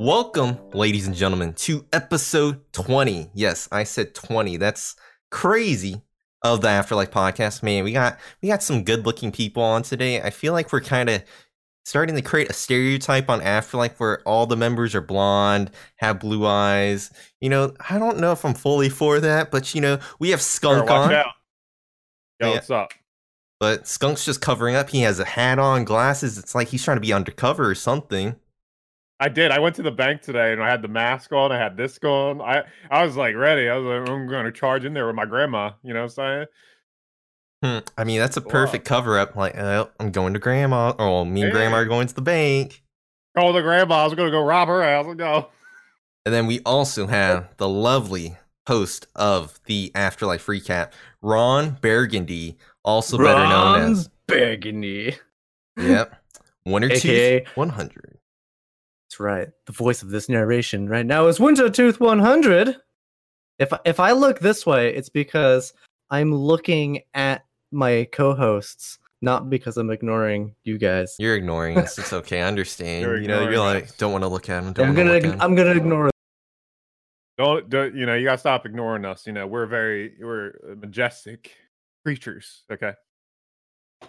Welcome, ladies and gentlemen, to episode 20. Yes, I said 20. That's crazy of the Afterlife podcast. Man, we got we got some good-looking people on today. I feel like we're kind of starting to create a stereotype on Afterlife where all the members are blonde, have blue eyes. You know, I don't know if I'm fully for that, but you know, we have Skunk Watch on. out. Yo, Yeah. what's up? But Skunk's just covering up. He has a hat on, glasses. It's like he's trying to be undercover or something. I did. I went to the bank today and I had the mask on. I had this going. I I was like ready. I was like, I'm going to charge in there with my grandma. You know what I'm saying? Hmm. I mean, that's a Wow. perfect cover up. Like, oh, I'm going to grandma. Or me and grandma are going to the bank. Call the grandma. I was going to go rob her house. Let's go. And then we also have the lovely host of the Afterlife recap, Ron Burgundy, also better known Ron's as Burgundy. Yep, Winter AKA Tooth 100. That's right. The voice of this narration right now is Wintertooth 100. If if I look this way, it's because I'm looking at my co-hosts, not because I'm ignoring you guys. You're ignoring us. It's okay. I understand. You're you know, you're like, us. don't want to look at them. Don't I'm gonna look. I'm gonna ignore. Don't, don't you know? You gotta stop ignoring us. You know, we're very we're uh, majestic creatures. Okay.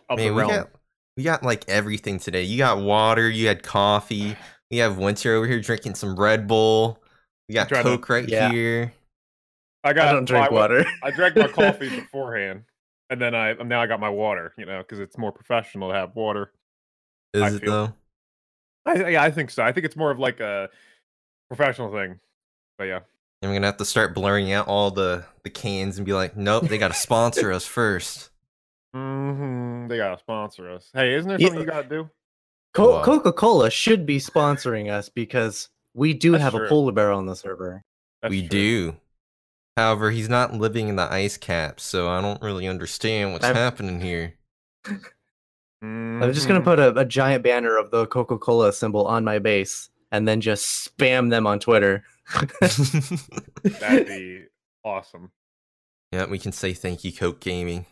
Of the Man, we got we got like everything today. You got water. You had coffee. We have Winter over here drinking some Red Bull. We got Trying to- Coke right Yeah. here. I got. I don't drink well, water. I drank my coffee beforehand, and then I now I got my water. You know, because it's more professional to have water. I Is it feel- though? I yeah, I think so. I think it's more of like a professional thing. But yeah. And we're gonna have to start blurring out all the the cans and be like, nope, they gotta sponsor us first. mm-hmm, They gotta sponsor us. Hey, isn't there Yeah. something you gotta do? Co- Coca-Cola should be sponsoring us because we do That's have true. a polar bear on the server. That's we true. do. However, he's not living in the ice cap, so I don't really understand what's I'm- happening here. I'm just gonna put a, a giant banner of the Coca-Cola symbol on my base and then just spam them on Twitter. That'd be awesome. yeah, we can say thank you, Coke Gaming.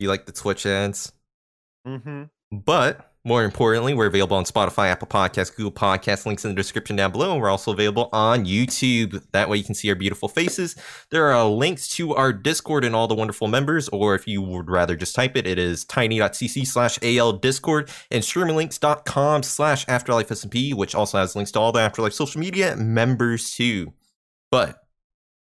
You like the Twitch ads? Mm-hmm. But more importantly, we're available on Spotify, Apple Podcasts, Google Podcasts, links in the description down below. And we're also available on YouTube. That way you can see our beautiful faces. There are links to our Discord and all the wonderful members, or if you would rather just type it, it is tiny.cc slash AL Discord and streaminglinks.com slash Afterlife which also has links to all the Afterlife social media members too. But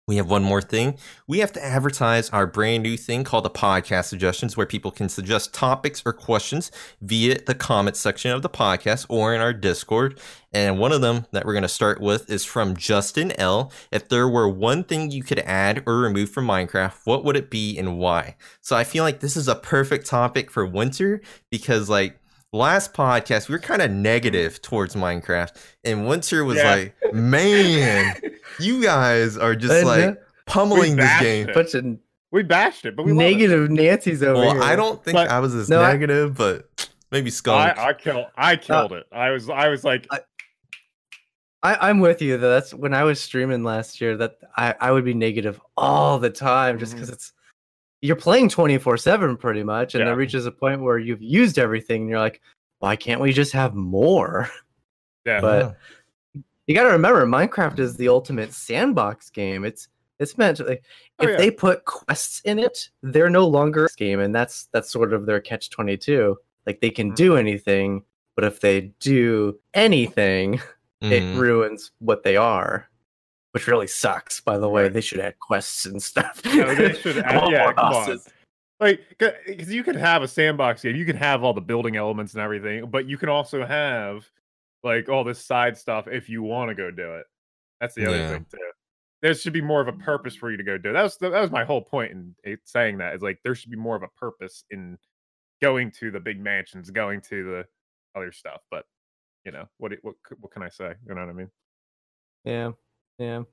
we have one more thing. We have to advertise our brand new thing called the podcast suggestions, where people can suggest topics or questions via the comment section of the podcast or in our Discord. And one of them that we're going to start with is from Justin L. If there were one thing you could add or remove from Minecraft, what would it be and why? So I feel like this is a perfect topic for winter because, like, last podcast we were kind of negative towards Minecraft, and winter was Yeah. like, man, you guys are just And, like uh, pummeling this game. it. We bashed it, but we love it. negative Nancy's over Well, here. I don't think But- I was as No, I- negative, but maybe Scott. I, skunk. I killed. I killed it. I was. I was like. I, I'm with you. though. That's when I was streaming last year. That I, I would be negative all the time, just because it's you're playing 24 seven pretty much, and Yeah. it reaches a point where you've used everything, and you're like, why can't we just have more? Yeah. but- You got to remember, Minecraft is the ultimate sandbox game. It's it's meant to, like, Oh, if yeah. they put quests in it, they're no longer a game, and that's that's sort of their catch 22. Like they can Mhm. do anything, but if they do anything, Mhm. it ruins what they are, which really sucks. By the way, Right. they should add quests and stuff. No, they should add- yeah, more come on. bosses. like because you could have a sandbox game you can have all the building elements and everything but you can also have like all this side stuff if you want to go do it that's the other Yeah. thing too there should be more of a purpose for you to go do it. that was that was my whole point in saying that is like there should be more of a purpose in going to the big mansions going to the other stuff but you know what what what can i say you know what i mean Yeah, yeah. So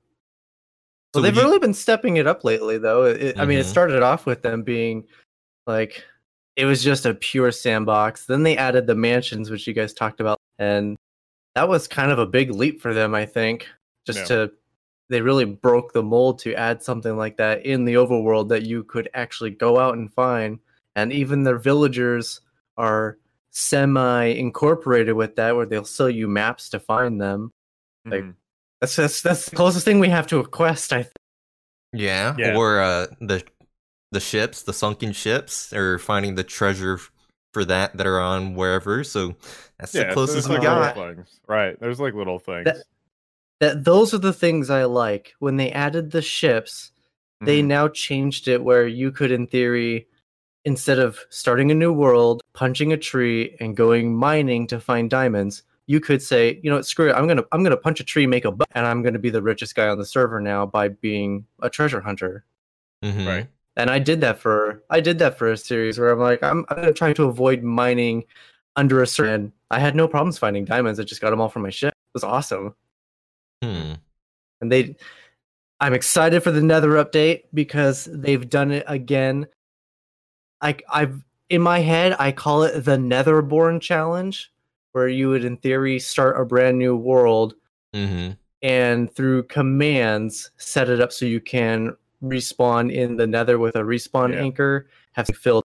Well, they've you- really been stepping it up lately, though. It, I mean, it Mhm. started off with them being like it was just a pure sandbox. Then they added the mansions, which you guys talked about, and that was kind of a big leap for them. I think just Yeah. to they really broke the mold to add something like that in the overworld that you could actually go out and find, and even their villagers are semi incorporated with that, where they'll sell you maps to find them. Like, Mhm. That's that's that's the closest thing we have to a quest. I think. Yeah, Yeah. or uh, the the ships, the sunken ships, or finding the treasure for that that are on wherever. So that's yeah, the closest there's, we like got. things. Right. There's like little things. That- that those are the things I like. When they added the ships, they Mhm. now changed it where you could, in theory, instead of starting a new world, punching a tree, and going mining to find diamonds, you could say, you know, screw it. I'm gonna I'm gonna punch a tree, make a buck, and I'm gonna be the richest guy on the server now by being a treasure hunter. Mhm. Right. And I did that for I did that for a series where I'm like, I'm, I'm gonna try to avoid mining under a certain. I had no problems finding diamonds. I just got them all from my ship. It was awesome. Hmm. and they i'm excited for the nether update because they've done it again like i've in my head i call it the netherborn challenge where you would in theory start a brand new world Mhm. and through commands set it up so you can respawn in the nether with a respawn Yeah. anchor have it filled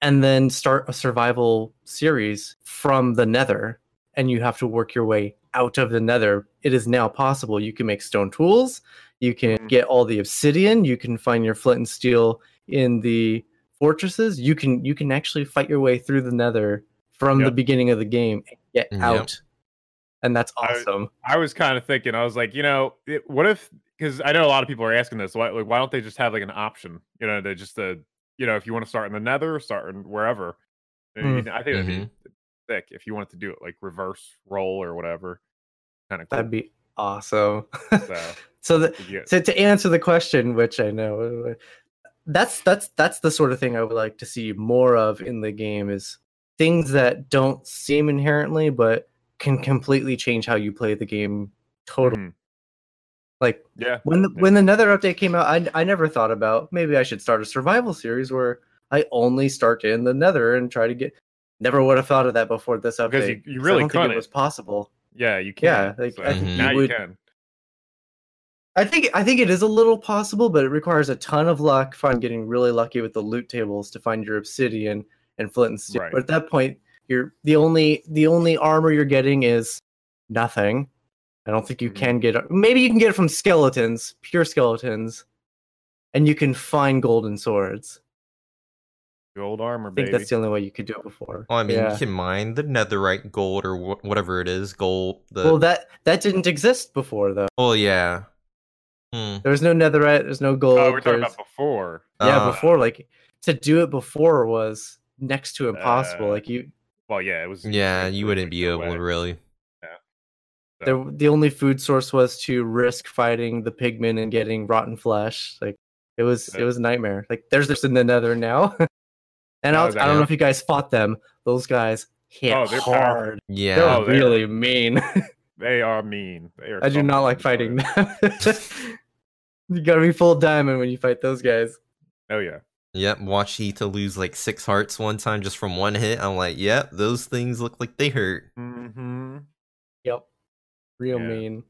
and then start a survival series from the nether and you have to work your way out of the nether it is now possible you can make stone tools you can Mhm. get all the obsidian you can find your flint and steel in the fortresses you can you can actually fight your way through the nether from the beginning of the game and get Yep. out and that's awesome I was kind of thinking, I was like, you know, it, what if? Because I know a lot of people are asking this. Why, like, why don't they just have like an option? You know, they just, uh, you know, if you want to start in the Nether, start in wherever. And you can- I think that'd be thick if you wanted to do it like reverse roll or whatever. Kind of cool. That'd be awesome. So, so the, you get- so to answer the question, which I know, uh, that's that's that's the sort of thing I would like to see more of in the game is things that don't seem inherently, but can completely change how you play the game. Totally. Mhm. Like yeah. when the Yeah. when the Nether update came out, I I never thought about maybe I should start a survival series where I only start in the Nether and try to get. Never would have thought of that before this update. Because you- you really I don't think couldn't. it was possible. Yeah, you can. Yeah, like, so I think now you you would- can. I think I think it is a little possible, but it requires a ton of luck. Find getting really lucky with the loot tables to find your obsidian and flint and steel. Right. But at that point, you're the only the only armor you're getting is nothing. I don't think you Mhm. can get. Maybe you can get it from skeletons, pure skeletons, and you can find golden swords. Gold armor, I think baby. that's the only way you could do it before. Well, I mean, yeah. you can mine the netherite gold or wh- whatever it is, gold. The well, that that didn't exist before though. oh yeah. Hmm. There was no netherite. There's no gold. oh, we're talking there's- about before. yeah, Uh, before like to do it before was next to impossible. Uh, like you, Well, yeah, it was. Yeah, it you wouldn't like, be no able way. to really. So, the the only food source was to risk fighting the pigmen and getting rotten flesh. Like it was it was a nightmare. Like there's this in the nether now. and Oh, I'll, is I don't know if you guys fought them. Those guys hit Oh, they're powerful. hard. Yeah. They're Oh, they're- really mean. They are mean. They are I do not like fighting them. you gotta be full diamond when you fight those guys. Oh yeah. Yep. Watch Ita lose like six hearts one time just from one hit. I'm like, yep, those things look like they hurt. Mm-hmm. Yep. Real Yeah. mean.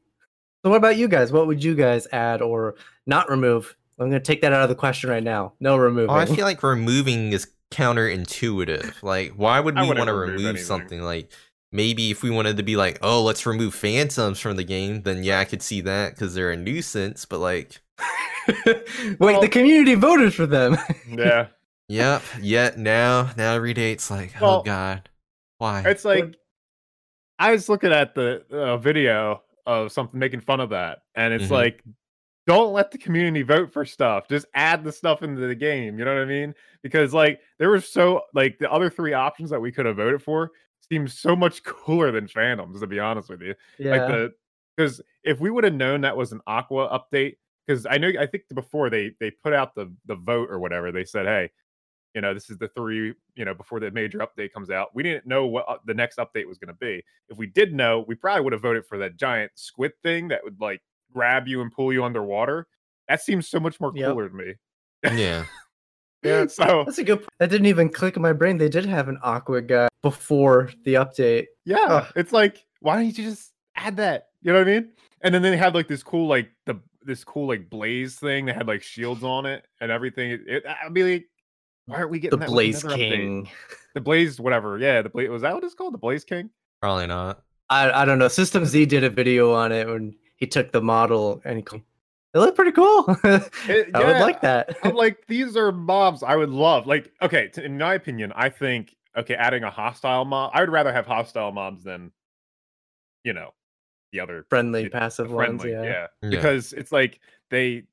So what about you guys? What would you guys add or not remove? I'm gonna take that out of the question right now. No removing. Oh, I feel like removing is counterintuitive. Like, why would we want to remove remove something? Like, maybe if we wanted to be like, oh, let's remove phantoms from the game, then yeah, I could see that because they're a nuisance. But like, Wait, Well- the community voted for them. Yeah. yep, yet now, now every day it's like, oh god, why? It's like I was looking at the uh, video of something making fun of that, and it's Mhm. like, don't let the community vote for stuff. Just add the stuff into the game. You know what I mean? Because like there were so like the other three options that we could have voted for seems so much cooler than Phantoms. To be honest with you, yeah. like the because if we would have known that was an Aqua update, because I know I think before they they put out the the vote or whatever, they said, hey, you know, this is the three, you know, before the major update comes out. We didn't know what uh, the next update was going to be. If we did know, we probably would have voted for that giant squid thing that would like grab you and pull you underwater. That seems so much more Yep. cooler to me. yeah, Yeah. So That's a good. p- That didn't even click in my brain. They did have an Aqua guy before the update. yeah, Ugh. it's like why don't you just add that? You know what I mean? And then they had like this cool like the this cool like blaze thing that had like shields on it and everything. It, it, I'd be like, why aren't we The getting with Blaze another update? King. The blaze, whatever. Yeah, the blaze was that what it's called? The Blaze King. probably not. I I don't know. SystemZee did a video on it when he took the model and he it looked pretty cool. It- I would like that. I'm like, these are mobs I would love. Like, okay, t- in my opinion, I think okay, adding a hostile mob, I would rather have hostile mobs than, you know, the other friendly the passive ones. friendly. Yeah. Yeah. Yeah. because it's like they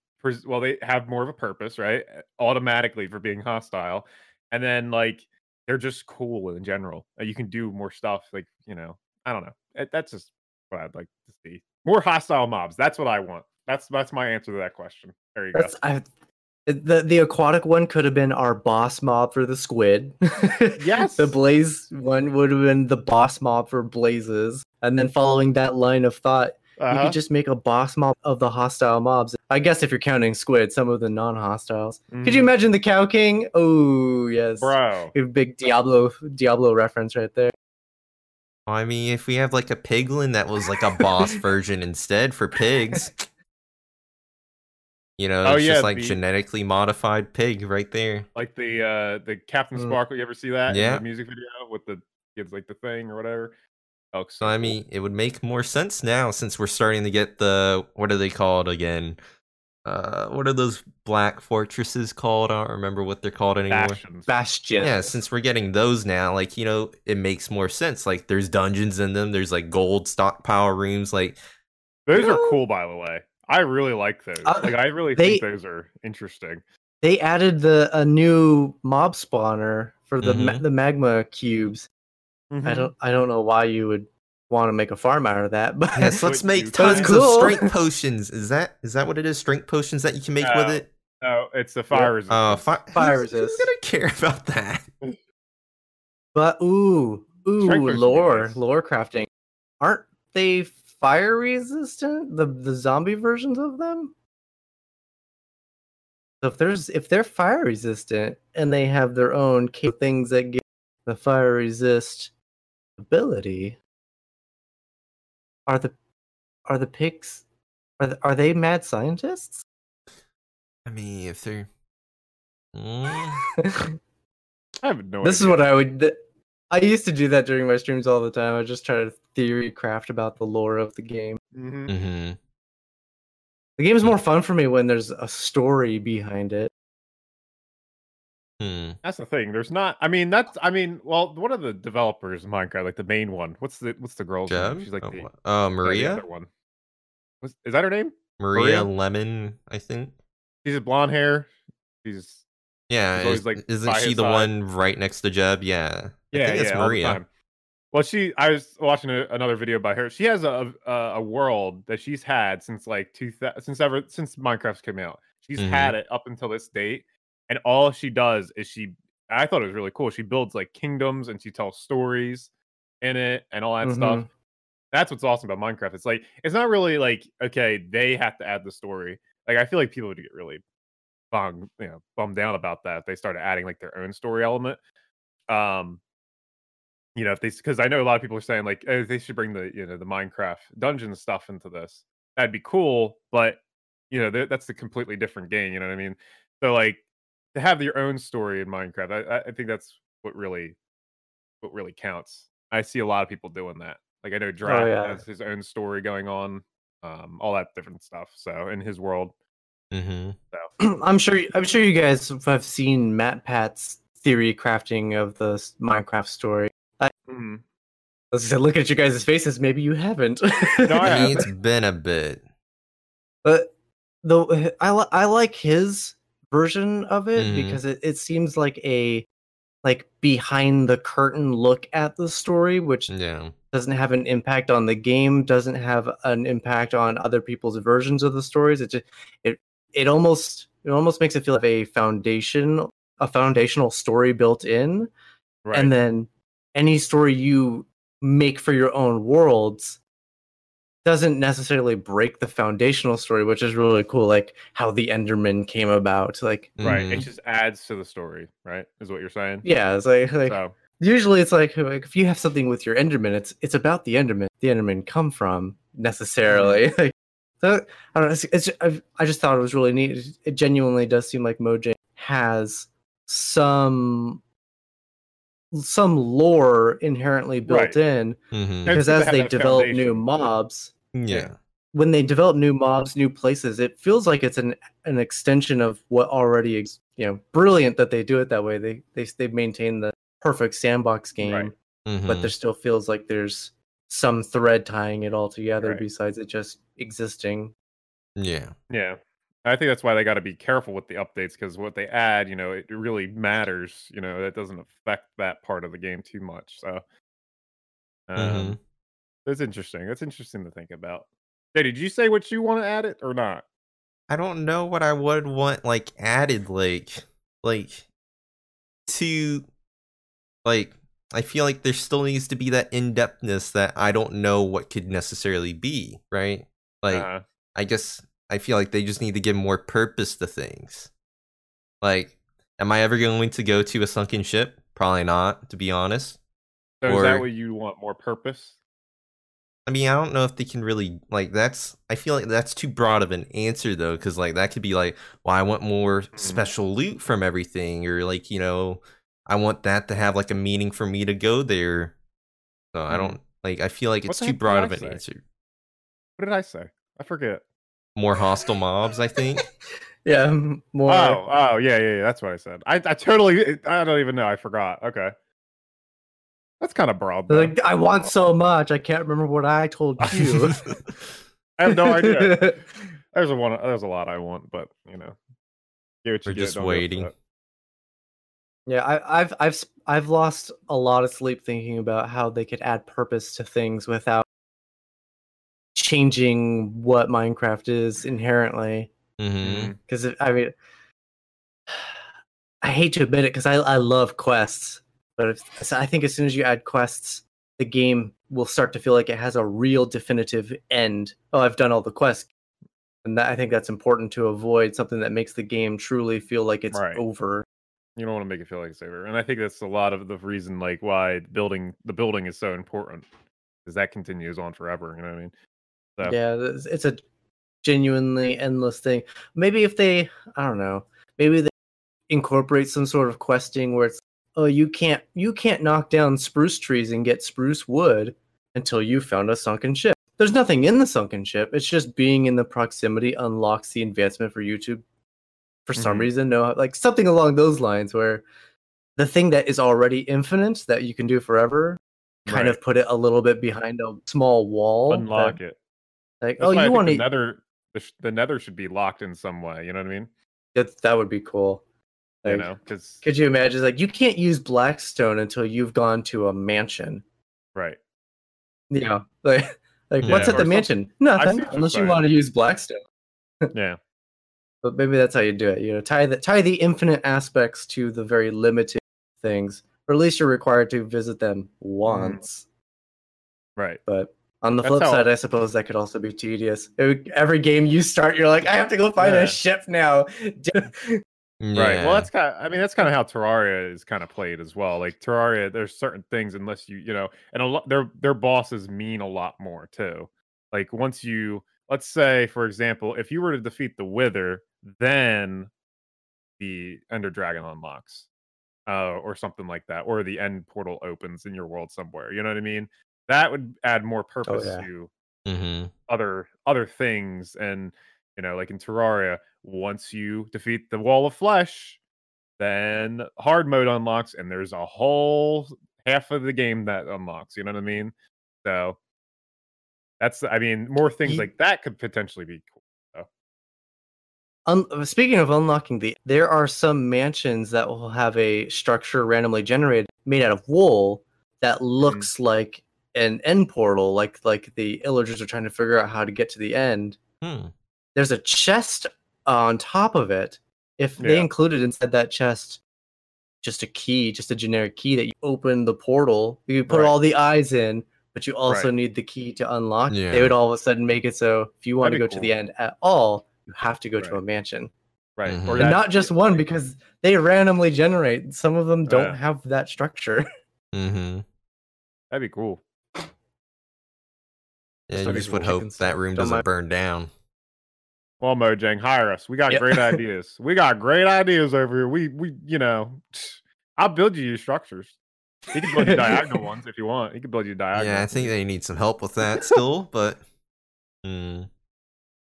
well they have more of a purpose, right? Automatically for being hostile, and then like they're just cool in general. Uh, You can do more stuff. Like you know, I don't know. Eh, That's just what I'd like to see. More hostile mobs. That's what I want. That's that's my answer to that question. There you That's go. I, the the aquatic one could have been our boss mob for the squid. Yes. the blaze one would have been the boss mob for blazes, and then following that line of thought, you Uh-huh. could just make a boss mob of the hostile mobs. I guess if you're counting squid, some of the non-hostiles. Could you Mhm. imagine the Cow King? Oh yes, bro? A big Diablo Diablo reference right there. I mean, if we have like a piglin that was like a boss version instead for pigs, you know, Oh, it's yeah, just like the- genetically modified pig right there. Like the uh the Captain Mm. Sparkle. You ever see that? in Yeah. the music video with the it's like the thing or whatever. Oh, So I mean, it would make more sense now since we're starting to get the what are they called again? Uh, what are those black fortresses called? I don't remember what they're called anymore. bastions. Bastion. Yeah, since we're getting those now, like you know, it makes more sense. Like there's dungeons in them. There's like gold stockpile rooms. Like Those are cool, by the way. I really like those. Uh, like I really they- think those are interesting. they added the a new mob spawner for the ma- Mhm. the magma cubes. Mm-hmm. I don't I don't know why you would want to make a farm out of that, but yes, let's make tons That's of strength potions. Is that is that what it is? Strength potions that you can make with Uh, it? Oh, it's the fire resistance. Uh, fi- Fire who's, who's resist. gonna care about that? but ooh ooh Strength boost lore lore crafting. Aren't they fire resistant? The the zombie versions of them. So if there's if they're fire resistant and they have their own things that give the fire resist ability, are the are the pigs are the, are they mad scientists? I mean, if they're Mm, I have no this is what I would. th- I used to do that during my streams all the time. I just try to theory craft about the lore of the game. Mhm. mhm. The game's more fun for me when there's a story behind it. Hmm. That's the thing. There's not. I mean, that's. I mean, well, one of the developers of Minecraft, like the main one. What's the What's the girl's Jeb? name? She's like Oh, the, uh, the Maria. other one. What's, is that her name? Maria Maria? Lemon, I think. She's a blonde hair. She's Yeah, She's is, like, isn't she the side. one right next to Jeb? Yeah, I yeah, think it's yeah, the Maria. Well, she. I was watching a, another video by her. She has a, a a world that she's had since like two since ever since Minecraft's came out. She's Mhm. had it up until this date, and all she does is she. I thought it was really cool. She builds like kingdoms and she tells stories in it and all that stuff. Mhm. That's what's awesome about Minecraft. It's like it's not really like okay, they have to add the story. Like I feel like people would get really bummed, you know, bummed down about that if they started adding like their own story element. Um, you know, if they because I know a lot of people are saying like oh, they should bring the you know the Minecraft dungeon stuff into this. That'd be cool, but you know th- that's a completely different game. You know what I mean? So like to have your own story in Minecraft, I, I- I think that's what really what really counts. I see a lot of people doing that. Like I know Draft yeah. has his own story going on, um, all that different stuff. So in his world, mm-hmm. I'm sure. I'm sure you guys have seen MatPat's theory crafting of the Minecraft story. I, mm-hmm. As I said, look at you guys' faces. Maybe you haven't. No, I I mean, haven't. it's been a bit. but the I li- I like his version of it Mhm. because it, it seems like a like behind the curtain look at the story, which Yeah. doesn't have an impact on the game, doesn't have an impact on other people's versions of the stories. It just it it almost it almost makes it feel like a foundation a foundational story built in, right. and then any story you make for your own worlds doesn't necessarily break the foundational story, which is really cool. Like how the Enderman came about. Like right. Mhm. It just adds to the story, right? Is what you're saying. yeah, it's like like So usually it's like, like if you have something with your enderman it's it's about the enderman the enderman come from necessarily Mm-hmm. like so, i don't know it's, it's I, I just thought it was really neat it, it genuinely does seem like mojang has some some lore inherently built Right. in hmm because as have they that develop new mobs, Yeah. when they develop new mobs, new places, it feels like it's an an extension of what already ex- you know brilliant that they do it that way. They they they maintain the perfect sandbox game, Right. Mhm. but there still feels like there's some thread tying it all together Right. besides it just existing. yeah. Yeah. I think that's why they got to be careful with the updates because what they add, you know, it really matters. You know, that doesn't affect that part of the game too much. So, um, Mhm. that's interesting. That's interesting to think about. Hey, did you say what you want to add it or not? I don't know what I would want like added like like to like I feel like there still needs to be that in-depthness that I don't know what could necessarily be, right? Like uh, I guess I feel like they just need to give more purpose to things. Like am I ever going to go to a sunken ship? Probably not, to be honest. so is that what you want? More purpose? I mean, I don't know if they can really like that's I feel like that's too broad of an answer though cuz like that could be like, well, I want more Mhm. special loot from everything or like, you know, I want that to have like a meaning for me to go there. So I Mhm. don't like I feel like it's too broad of an say? answer. What did I say? I forget. More hostile mobs, I think. Yeah, more. Oh, oh, yeah, yeah, yeah. That's what I said. I, I totally, I don't even know. I forgot. Okay. That's kind of broad. Though. like I want so much, I can't remember what I told you. I have no idea. There's a one. There's a lot I want, but you know, get what you We're get, just don't waiting. Yeah, I, I've I've s- I've lost a lot of sleep thinking about how they could add purpose to things without changing what Minecraft is inherently. hmm Because I mean, I hate to admit it because I I love quests, but if, so I think as soon as you add quests, the game will start to feel like it has a real definitive end. Oh, I've done all the quests, and that, I think that's important to avoid something that makes the game truly feel like it's Right. over. You don't want to make it feel like it's over, and I think that's a lot of the reason, like why building the building is so important, because that continues on forever. You know what I mean? So, Yeah, it's a genuinely endless thing. Maybe if they, I don't know, maybe they incorporate some sort of questing where it's, oh, you can't you can't knock down spruce trees and get spruce wood until you found a sunken ship. There's nothing in the sunken ship. It's just being in the proximity unlocks the advancement for YouTube. For some Mhm. reason, no, like something along those lines where the thing that is already infinite that you can do forever, kind Right. of put it a little bit behind a small wall. that- unlock it. Like, That's oh, you want the to nether, the, sh- the nether should be locked in some way. You know what I mean? That that would be cool. you know, because could you imagine? Like, you can't use Blackstone until you've gone to a mansion. right. You know, like, like Yeah. what's at the mansion? Nothing, unless you want to use Blackstone. Yeah. But maybe that's how you do it. You know, tie the tie the infinite aspects to the very limited things, or at least you're required to visit them mm-hmm. once. Right. But on the That's flip side, I suppose that could also be tedious. It every game you start, you're like, I have to go find Yeah. a ship now. Right. Well, that's kind of, I mean, that's kind of how Terraria is kind of played as well. Like Terraria, there's certain things unless you, you know, and a lot their their bosses mean a lot more too. Like once you, let's say, for example, if you were to defeat the Wither, then the Ender Dragon unlocks, uh, or something like that, or the end portal opens in your world somewhere. You know what I mean? That would add more purpose yeah. to hmm other other things and you know like in terraria once you defeat the wall of flesh then hard mode unlocks and there's a whole half of the game that unlocks you know what i mean? So that's i mean more things like that could potentially be cool Un- speaking of unlocking the, there are some mansions that will have a structure randomly generated made out of wool that looks like an end portal, like like the illagers are trying to figure out how to get to the end. Hmm. There's a chest on top of it. If they Yeah. included inside that chest just a key, just a generic key that you open the portal, you put Right. all the eyes in, but you also Right. need the key to unlock. Yeah. They would all of a sudden make it so if you want to That'd go be to the end at all, you have to go to a mansion. right Mhm. or And not just one because they randomly generate. Some of them don't Yeah. have that structure. Mm-hmm. that'd be cool Yeah, Just you just would hope can that say, room doesn't burn down. well mojang hire us we got Yeah. great ideas we got great ideas over here we we you know i'll build you your structures He can build you diagonal ones if you want. He can build you diagonal. Yeah, I think they need some help with that still, but. Hmm.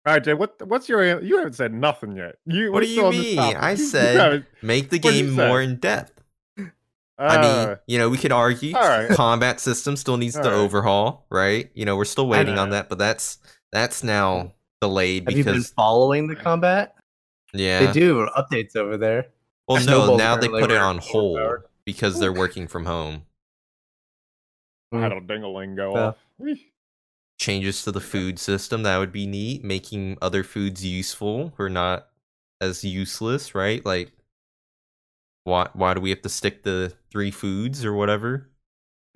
All right, Jay. What what's your? You haven't said nothing yet. You What we're do you mean? topic. I You- you said haven't- make the What did you game more in depth. I mean, uh, you know, we could argue all right. combat system still needs to All right. overhaul, right? You know, we're still waiting on that, but that's that's now delayed Have you been because following the combat? yeah. They do updates over there. Well, no, now they put it on hold overpowered. because they're working from home. I had a dingaling go Yeah. off. Changes to the food system that would be neat, making other foods useful or not as useless, right? Like, why why do we have to stick to three foods or whatever?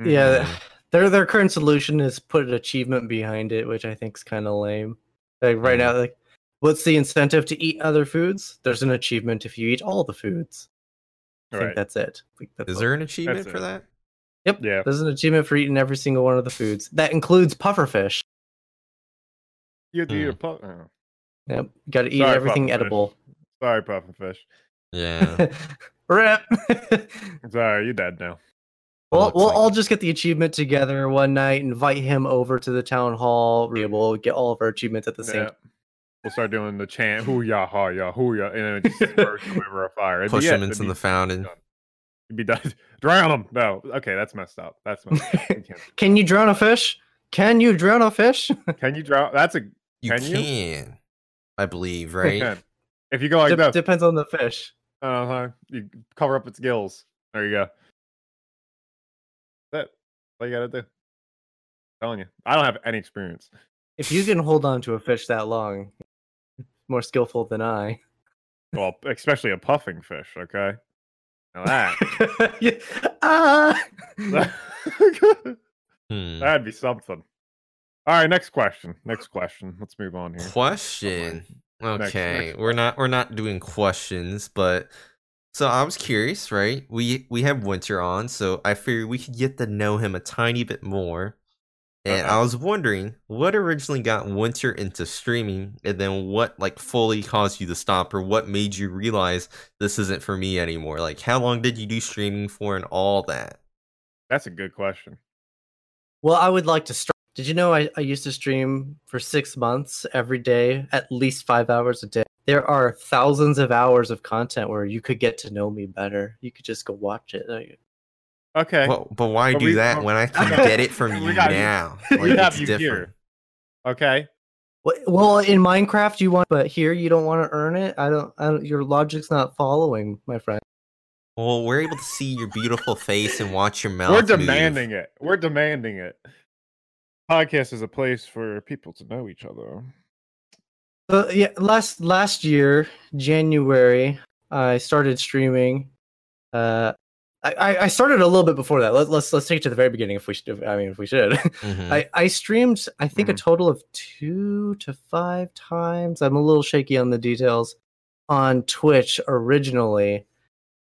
Yeah, Mhm. their their current solution is put an achievement behind it, which I think is kind of lame. Like right now, like what's the incentive to eat other foods? There's an achievement if you eat all the foods. I think Right. that's it. I think that's Is there an achievement for it. that? Yep. Yeah. There's an achievement for eating every single one of the foods. That includes pufferfish. You do Hmm. your puff. oh, Yep. Got to eat Sorry, everything edible. Sorry, puffin fish. Yeah. Rip. Sorry, you're dead now. Well, we'll like all just get the achievement together one night, invite him over to the town hall. We'll get all of our achievements at the same Yeah. We'll start doing the chant, hoo ya ha ya, hoo ya, and then just burst the river of fire. It'd be Push it. them It'd into the fountain. done. It'd be done. Drown them. No. Okay, that's messed up. That's messed up. We can't- you drown a fish? Can you drown a fish? Can you drown? That's a You Can can, you? I believe, right? can. If you go like Dep- this, depends on the fish. Uh huh, you cover up its gills. There you go. That all you gotta do. telling you, I don't have any experience. If you can hold on to a fish that long, more skillful than I. Well, especially a puffing fish. Okay. Now that Yeah. ah! Hmm. that'd be something. All right, next question. Next question. Let's move on here. Question. Next- Okay, next we're not we're not doing questions, but so I was curious, right? We we have Winter on, so I figured we could get to know him a tiny bit more. And Uh-oh. I was wondering what originally got Winter into streaming, and then what like fully caused you to stop, or what made you realize this isn't for me anymore. Like, how long did you do streaming for, and all that? That's a good question. Well, I would like to start. Did you know I, I used to stream for six months every day, at least five hours a day? There are thousands of hours of content where you could get to know me better. You could just go watch it. Okay. Well, but why But do we- that when I can get it from We you got you. now? We have it's you different. here. okay. Well, in Minecraft you want, but here you don't want to earn it. I don't. I don't your logic's not following, my friend. Well, we're able to see your beautiful face and watch your mouth. We're move. demanding it. We're demanding it. Podcast is a place for people to know each other. Uh, yeah, last last year, January, I started streaming. Uh, I, I- I started a little bit before that. Let, let's let's take it to the very beginning if we should. I mean, if we should. Mhm. I I streamed. I think a Mhm. total of two to five times. I'm a little shaky on the details on Twitch originally,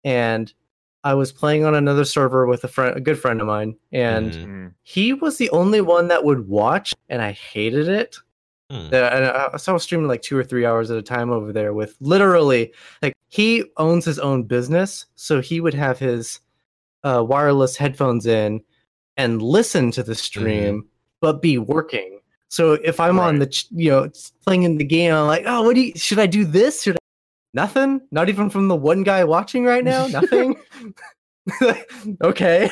and I was playing on another server with a friend, a good friend of mine, and Mhm. Mm. he was the only one that would watch, and I hated it. Hmm. Yeah, and I, so I was streaming like two or three hours at a time over there with literally like he owns his own business, so he would have his uh, wireless headphones in and listen to the stream, but be working. So if I'm on the ch- you know playing in the game, I'm like, oh, what do you? Should I do this? Should I? Nothing. Not even from the one guy watching right now. Nothing. okay.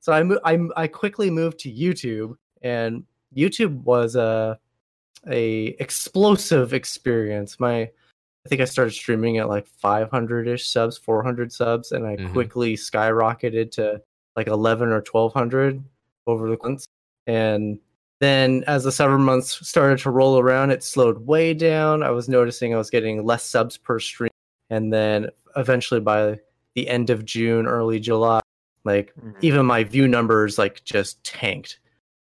So I mo- I I quickly moved to YouTube, and YouTube was a a explosive experience. My I think I started streaming at like 500 ish subs, 400 subs, and I Mhm. quickly skyrocketed to like 11 or 1200 over the months. And then as the summer months started to roll around, it slowed way down. I was noticing I was getting less subs per stream. And then eventually by the end of June, early July, like Mhm. even my view numbers like just tanked.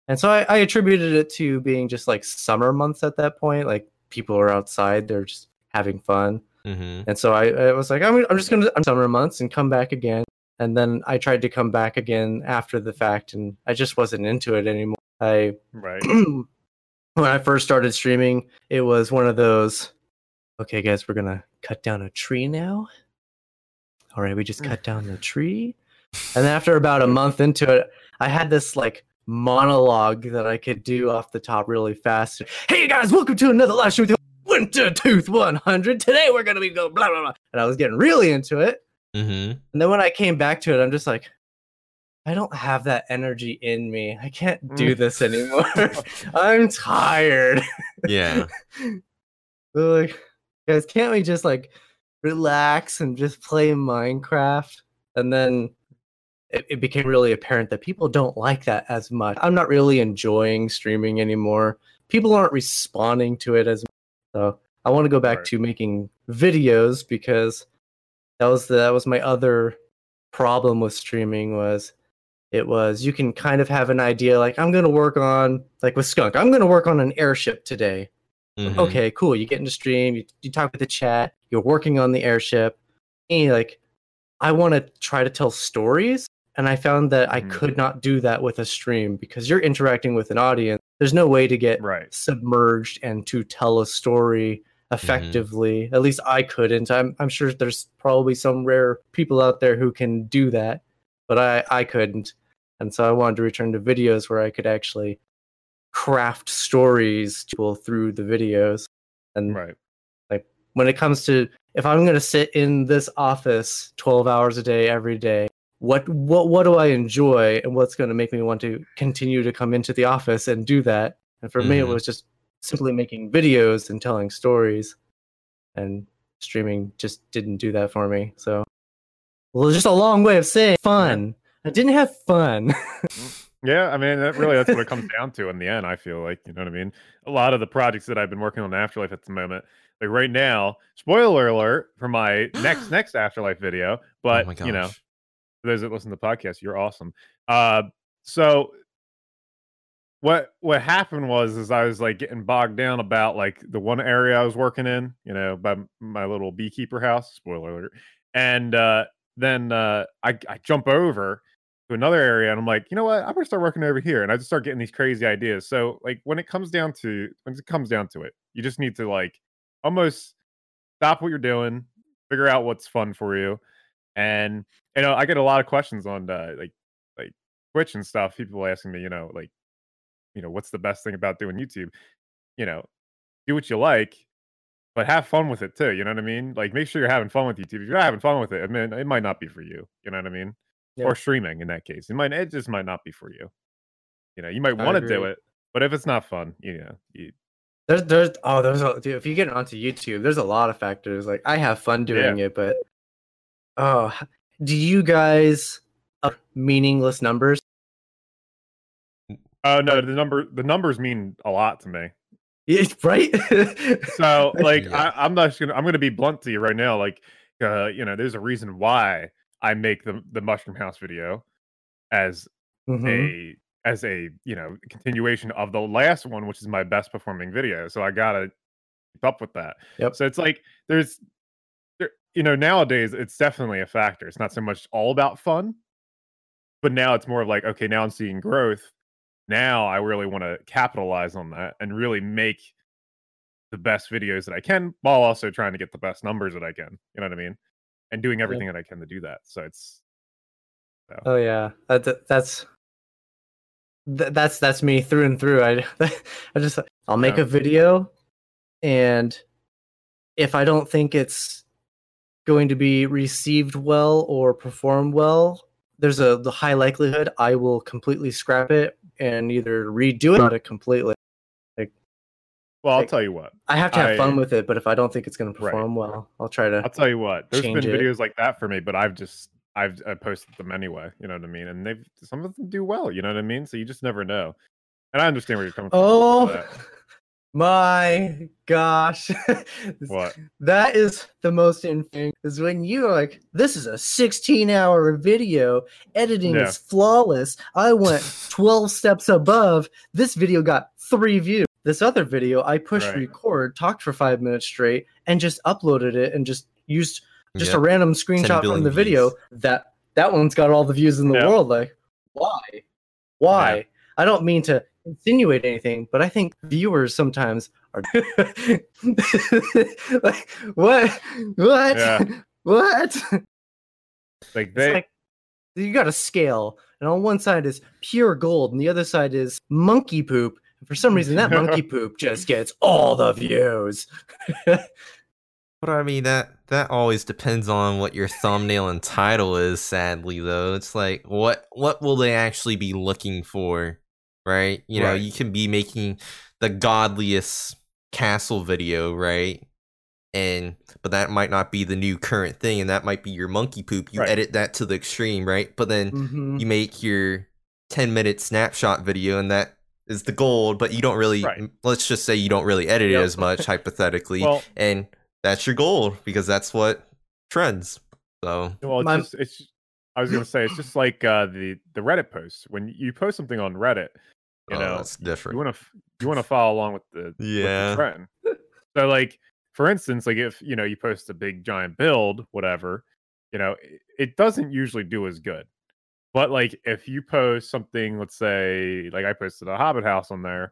And so I, I attributed it to being just like summer months at that point. Like people are outside, they're just having fun. Mhm. And so I, I was like, I'm, I'm just going to summer months and come back again. And then I tried to come back again after the fact, and I just wasn't into it anymore. I Right. when I first started streaming, it was one of those, okay, guys, we're gonna cut down a tree now. All right, we just cut down the tree. And then after about a month into it, I had this like monologue that I could do off the top really fast. Hey guys, welcome to another live show with Winter Tooth 100. Today we're gonna be going blah blah blah. And I was getting really into it. Mm-hmm. And then when I came back to it, I'm just like, I don't have that energy in me. I can't do Mm. this anymore. I'm tired. Yeah. Like, guys, can't we just like relax and just play Minecraft? And then it, it became really apparent that people don't like that as much. I'm not really enjoying streaming anymore. People aren't responding to it as much. So I want to go back Right. to making videos because that was the, that was my other problem with streaming was it was you can kind of have an idea like I'm going to work on like with Skunk. I'm going to work on an airship today Mhm. okay, cool. You get into stream, you, you talk with the chat, you're working on the airship, and you're like, I want to try to tell stories. And I found that I Mhm. could not do that with a stream because you're interacting with an audience. There's no way to get Right. submerged and to tell a story effectively. At least I couldn't. I'm I'm sure there's probably some rare people out there who can do that, but I I couldn't. And so I wanted to return to videos where I could actually craft stories to pull through the videos. And Right. like when it comes to if I'm going to sit in this office 12 hours a day every day, what what what do I enjoy and what's going to make me want to continue to come into the office and do that? And for me it Mhm. was just simply making videos and telling stories and streaming just didn't do that for me. So well, it's just a long way of saying fun. I didn't have fun. Yeah, I mean, that really that's what it comes down to in the end. I feel like you know what I mean. A lot of the projects that I've been working on in Afterlife at the moment, like right now, spoiler alert for my next next Afterlife video. But oh you know, for those that listen to the podcast, you're awesome. Uh, so what what happened was is I was like getting bogged down about like the one area I was working in, you know, by my little beekeeper house. Spoiler alert. And uh, then uh, I I jump over another area and I'm like, you know what? I'm gonna start working over here, and I just start getting these crazy ideas. So like when it comes down to when it comes down to it, you just need to like almost stop what you're doing, figure out what's fun for you, and you know I get a lot of questions on uh, like like Twitch and stuff. People asking me, you know, like you know what's the best thing about doing YouTube? You know, do what you like. But have fun with it too. You know what I mean? Like, make sure you're having fun with YouTube. If you're not having fun with it, I mean, it might not be for you. You know what I mean? Yeah. or streaming in that case. It might it just might not be for you. You know, you might want to do it, but if it's not fun, you know, you, There's there's oh there's a dude, if you get onto YouTube, there's a lot of factors. Like I have fun doing it, but oh, do you guys uh, meaningless numbers? oh no, the number the numbers mean a lot to me. Yeah, right? So like Yeah. I, I'm not just gonna I'm gonna be blunt to you right now. Like uh, you know, there's a reason why I make the the mushroom house video as Mhm. a as a you know continuation of the last one, which is my best performing video. So I gotta keep up with that. Yep. So it's like there's there, you know nowadays it's definitely a factor. It's not so much all about fun, but now it's more of like okay, now I'm seeing growth. Now I really want to capitalize on that and really make the best videos that I can, while also trying to get the best numbers that I can. You know what I mean? And doing everything that I can to do that. So it's Oh yeah, that, that- that's th- that's that's me through and through. I I just I'll make Yeah. a video, and if I don't think it's going to be received well or perform well, there's a the high likelihood I will completely scrap it and either redo it or it completely. Well, I'll Like- tell you what. I have to have I- fun with it, but if I don't think it's going to Right. perform well, I'll try to. I'll tell you what. There's been change it. videos like that for me, but I've just I've I posted them anyway. You know what I mean? And they've some of them do well. You know what I mean? So you just never know. And I understand where you're coming from. Oh my gosh. what? That is the most insane is when you're like, this is a 16 hour video, editing Yeah. is flawless. I went 12 steps above. This video got three views. This other video, I pushed Right. record, talked for five minutes straight, and just uploaded it and just used just Yep. a random screenshot from the video. That that one's got all the views in the Yeah. world. Like, why? Why? I don't mean to insinuate anything, but I think viewers sometimes are like, what? What? Yeah. What? Like It's they like, you got a scale, and on one side is pure gold, and the other side is monkey poop. And for some reason, that monkey poop just gets all the views. But I mean that that always depends on what your thumbnail and title is. Sadly, though, it's like what what will they actually be looking for, right? You know, Right. you can be making the godliest castle video, right? And but that might not be the new current thing, and that might be your monkey poop. You Right. edit that to the extreme, right? But then Mhm. you make your 10 minute snapshot video and that is the gold but you don't really Right. let's just say you don't really edit it as much hypothetically Well, and that's your gold because that's what trends so well, it's My- just it's. I was gonna say it's just like uh, the the Reddit posts when you post something on Reddit. You oh, know, that's different. you want to you want to follow along with the with the Yeah. trend. So like for instance, like if you know you post a big giant build, whatever, you know, it, it doesn't usually do as good. But like if you post something, let's say like I posted a Hobbit house on there,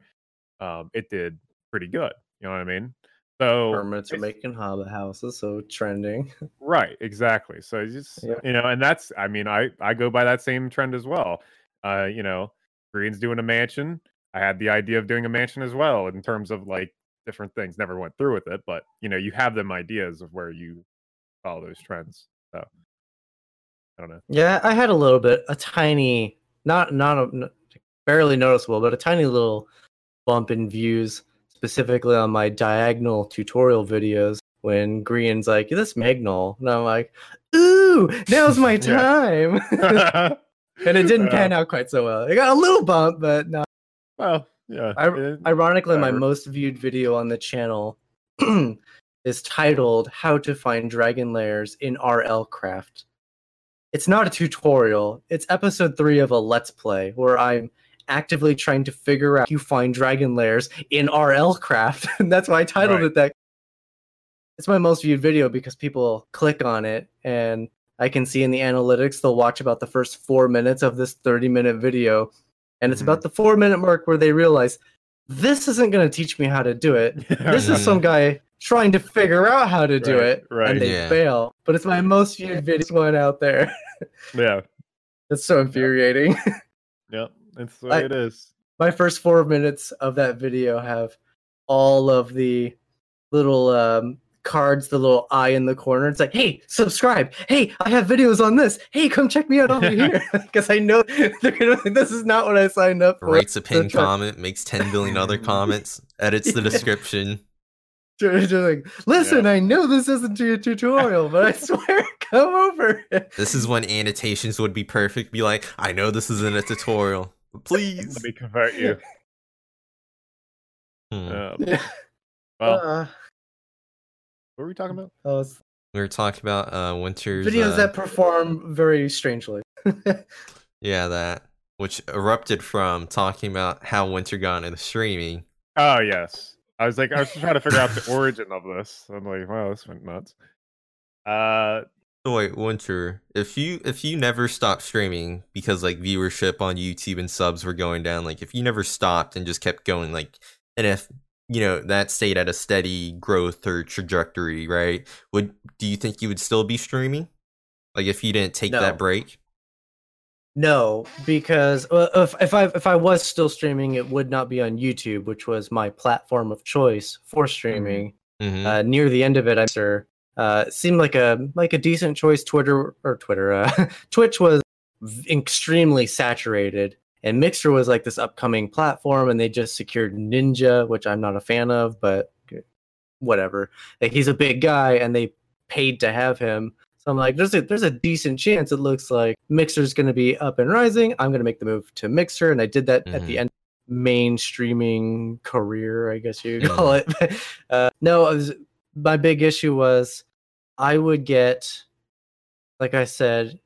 um, it did pretty good. You know what I mean? So permits are making hobbit houses, so trending. Right, exactly. So just Yeah. you know, and that's I mean, I I go by that same trend as well. Uh, you know, Grian's doing a mansion. I had the idea of doing a mansion as well in terms of like different things. Never went through with it, but you know, you have them ideas of where you follow those trends. So I don't know. Yeah, I had a little bit, a tiny, not not a, barely noticeable, but a tiny little bump in views, specifically on my diagonal tutorial videos. When Grian's like, "This Magnol," and I'm like, "Ooh, now's my time," and it didn't pan out quite so well. It got a little bump, but no. Well, yeah. I- it- Ironically, my most viewed video on the channel is titled "How to Find Dragon Lairs in RL Craft." It's not a tutorial. It's episode three of a Let's Play where I'm actively trying to figure out how you find dragon lairs in RL Craft, and that's why I titled Right. it that. It's my most viewed video because people click on it, and I can see in the analytics they'll watch about the first four minutes of this 30 minute video, and it's Mhm. about the four minute mark where they realize this isn't going to teach me how to do it. This is some guy trying to figure out how to do Right, it, right. and they Yeah. fail. But it's my most viewed video one out there. yeah. It's so infuriating. Yep. It's the I- it is. my first four minutes of that video have all of the little um, cards, the little eye in the corner. It's like, hey, subscribe. Hey, I have videos on this. Hey, come check me out over here. Because I know they're gonna, this is not what I signed up for. writes a pinned try- comment makes 10 billion other comments edits the Yeah. description They're just like, listen, I know this isn't your tutorial, but I swear, come over. this is when annotations would be perfect be like i know this isn't a tutorial but please Let me convert you. Hmm. Um, Yeah. well, Uh, what were we talking about? we were talking about uh winter's videos uh, that perform very strangely. Yeah, that which erupted from talking about how Winter got into streaming. Oh yes. I was like, I was just trying to figure out the origin of this. I'm like, wow, this went nuts. Uh, So wait, Winter, if you if you never stopped streaming because like viewership on YouTube and subs were going down, like if you never stopped and just kept going, like and if you know that stayed at a steady growth or trajectory, right? Would do you think you would still be streaming? Like if you didn't take No. that break? No, because uh, if if I if I was still streaming, it would not be on YouTube, which was my platform of choice for streaming. hmm Uh, near the end of it, I'm sure uh, seemed like a like a decent choice. Twitter or Twitter, uh, Twitch was v- extremely saturated, and Mixer was like this upcoming platform, and they just secured Ninja, which I'm not a fan of, but whatever. Like he's a big guy, and they paid to have him. I'm like, there's a there's a decent chance it looks like Mixer's going to be up and rising. I'm going to make the move to Mixer, and I did that at the Mhm. end main streaming career, I guess you call it. uh, no, was, my big issue was I would get, like I said,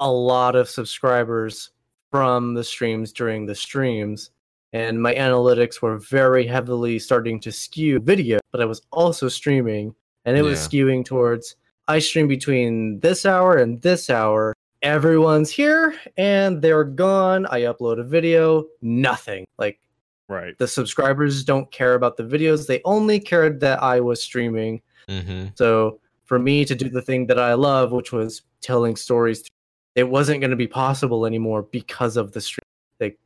a lot of subscribers from the streams during the streams. And my analytics were very heavily starting to skew video, but I was also streaming, and it was skewing towards I stream between this hour and this hour. Everyone's here and they're gone. I upload a video, nothing. Like right. the subscribers don't care about the videos. They only cared that I was streaming. hmm So for me to do the thing that I love, which was telling stories it wasn't going to be possible anymore because of the stream. Like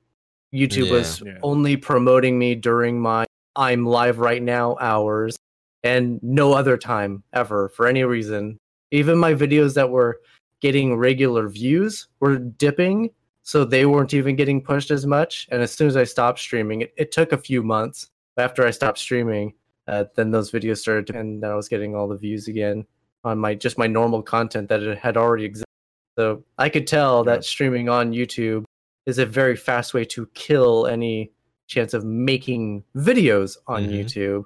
YouTube was Yeah. only promoting me during my I'm live right now hours and no other time ever for any reason. Even my videos that were getting regular views were dipping, so they weren't even getting pushed as much. And as soon as I stopped streaming, it, it took a few months after I stopped streaming. Uh, then those videos started, to, and then I was getting all the views again on my just my normal content that it had already existed. So I could tell Yeah. that streaming on YouTube is a very fast way to kill any chance of making videos on Mhm. YouTube.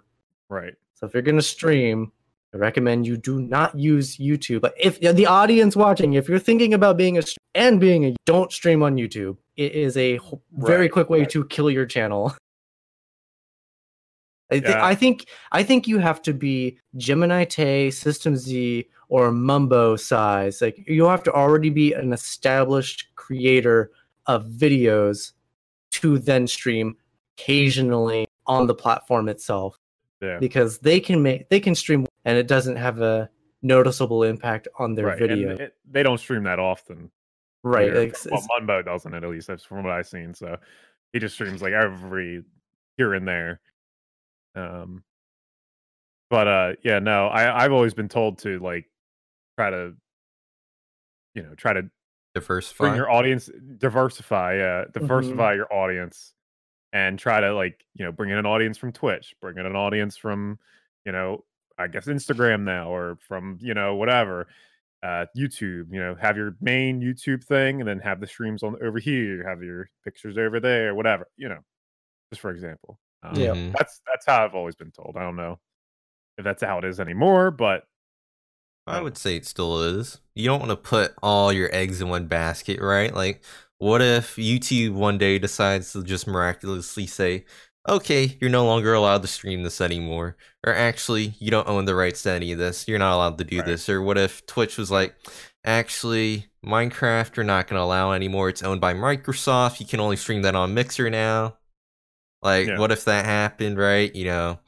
Right. So if you're gonna stream, I recommend you do not use YouTube. But if the audience watching, if you're thinking about being a and being a, don't stream on YouTube. It is a very Right, quick way right. to kill your channel. I, thi- Yeah. I think I think you have to be Gemini Tay, SystemZee, or Mumbo size. Like you have to already be an established creator of videos to then stream occasionally on the platform itself Yeah. because they can make they can stream and it doesn't have a noticeable impact on their right. video. And it, they don't stream that often. right. either. It's- well, it's- Mumbo doesn't it, at least that's from what I've seen. So he just streams like every here and there. Um, but uh, yeah, no, I I've always been told to like try to, you know, try to Diversify. bring your audience diversify yeah Mm-hmm. diversify your audience and try to like you know bring in an audience from twitch bring in an audience from you know i guess instagram now or from you know whatever uh youtube you know have your main youtube thing and then have the streams on over here have your pictures over there whatever you know just for example um, Yeah. Mhm. that's that's how i've always been told i don't know if that's how it is anymore but I would say it still is. You don't want to put all your eggs in one basket, right? Like, what if YouTube one day decides to just miraculously say, okay, you're no longer allowed to stream this anymore? Or actually, you don't own the rights to any of this. You're not allowed to do Right. this. Or what if Twitch was like, actually, Minecraft, you're not going to allow anymore. It's owned by Microsoft. You can only stream that on Mixer now. Like, Yeah. what if that happened, right? You know,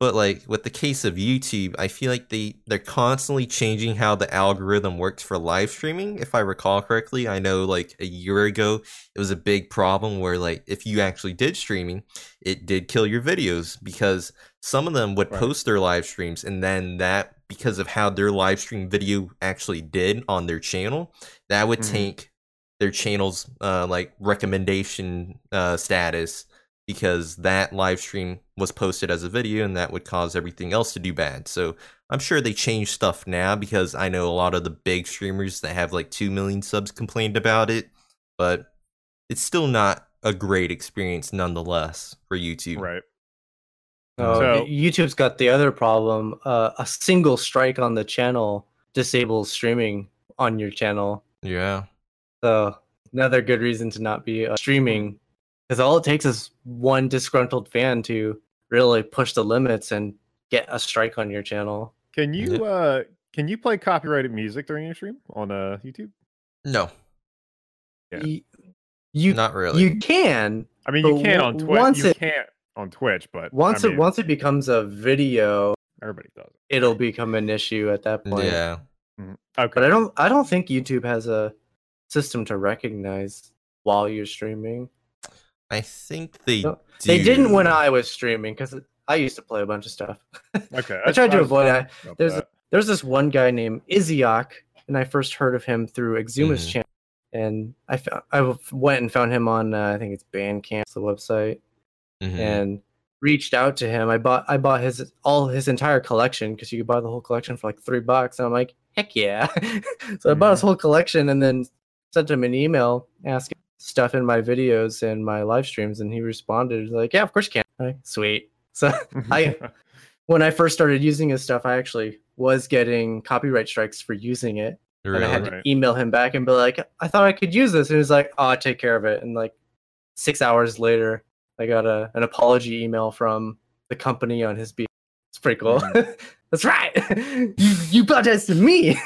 but like with the case of YouTube, I feel like they they're constantly changing how the algorithm works for live streaming. If I recall correctly, I know like a year ago it was a big problem where like if you actually did streaming, it did kill your videos because some of them would Right. post their live streams and then that because of how their live stream video actually did on their channel, that would Mhm. tank their channel's uh like recommendation uh status because that live stream was posted as a video and that would cause everything else to do bad. So I'm sure they changed stuff now because I know a lot of the big streamers that have like 2 million subs complained about it, but it's still not a great experience nonetheless for YouTube. right Uh, So- YouTube's got the other problem. Uh, a single strike on the channel disables streaming on your channel. Yeah. So another good reason to not be uh, streaming, because all it takes is one disgruntled fan to really push the limits and get a strike on your channel. can you uh can you play copyrighted music during your stream on uh youtube No, Yeah. Y- You not really. you can I mean, you can on Twitch. Once you it, can't on Twitch, but once I it once it becomes a video, everybody does. it'll become an issue at that point. yeah. Mhm. Okay, But I don't I don't think YouTube has a system to recognize while you're streaming. I think they No, They didn't when. I was streaming because I used to play a bunch of stuff. okay. I tried to was avoid wondering that. There's that. There's this one guy named Iziok, and I first heard of him through Xisuma's Mhm. channel. And I fou- I w- went and found him on uh, I think it's Bandcamp, the website, Mhm. and reached out to him. I bought I bought his all his entire collection because you could buy the whole collection for like three bucks. And I'm like, heck yeah! so I bought his whole collection and then sent him an email asking stuff in my videos and my live streams, and he responded like, yeah, of course you can. Like, Sweet. So I- when I first started using his stuff, I actually was getting copyright strikes for using it. And I had Right. to email him back and be like, I thought I could use this. And he was like, Oh, I'll take care of it. And like six hours later, I got a, an apology email from the company on his beat. It's pretty cool. Mm. That's right. you you protested me.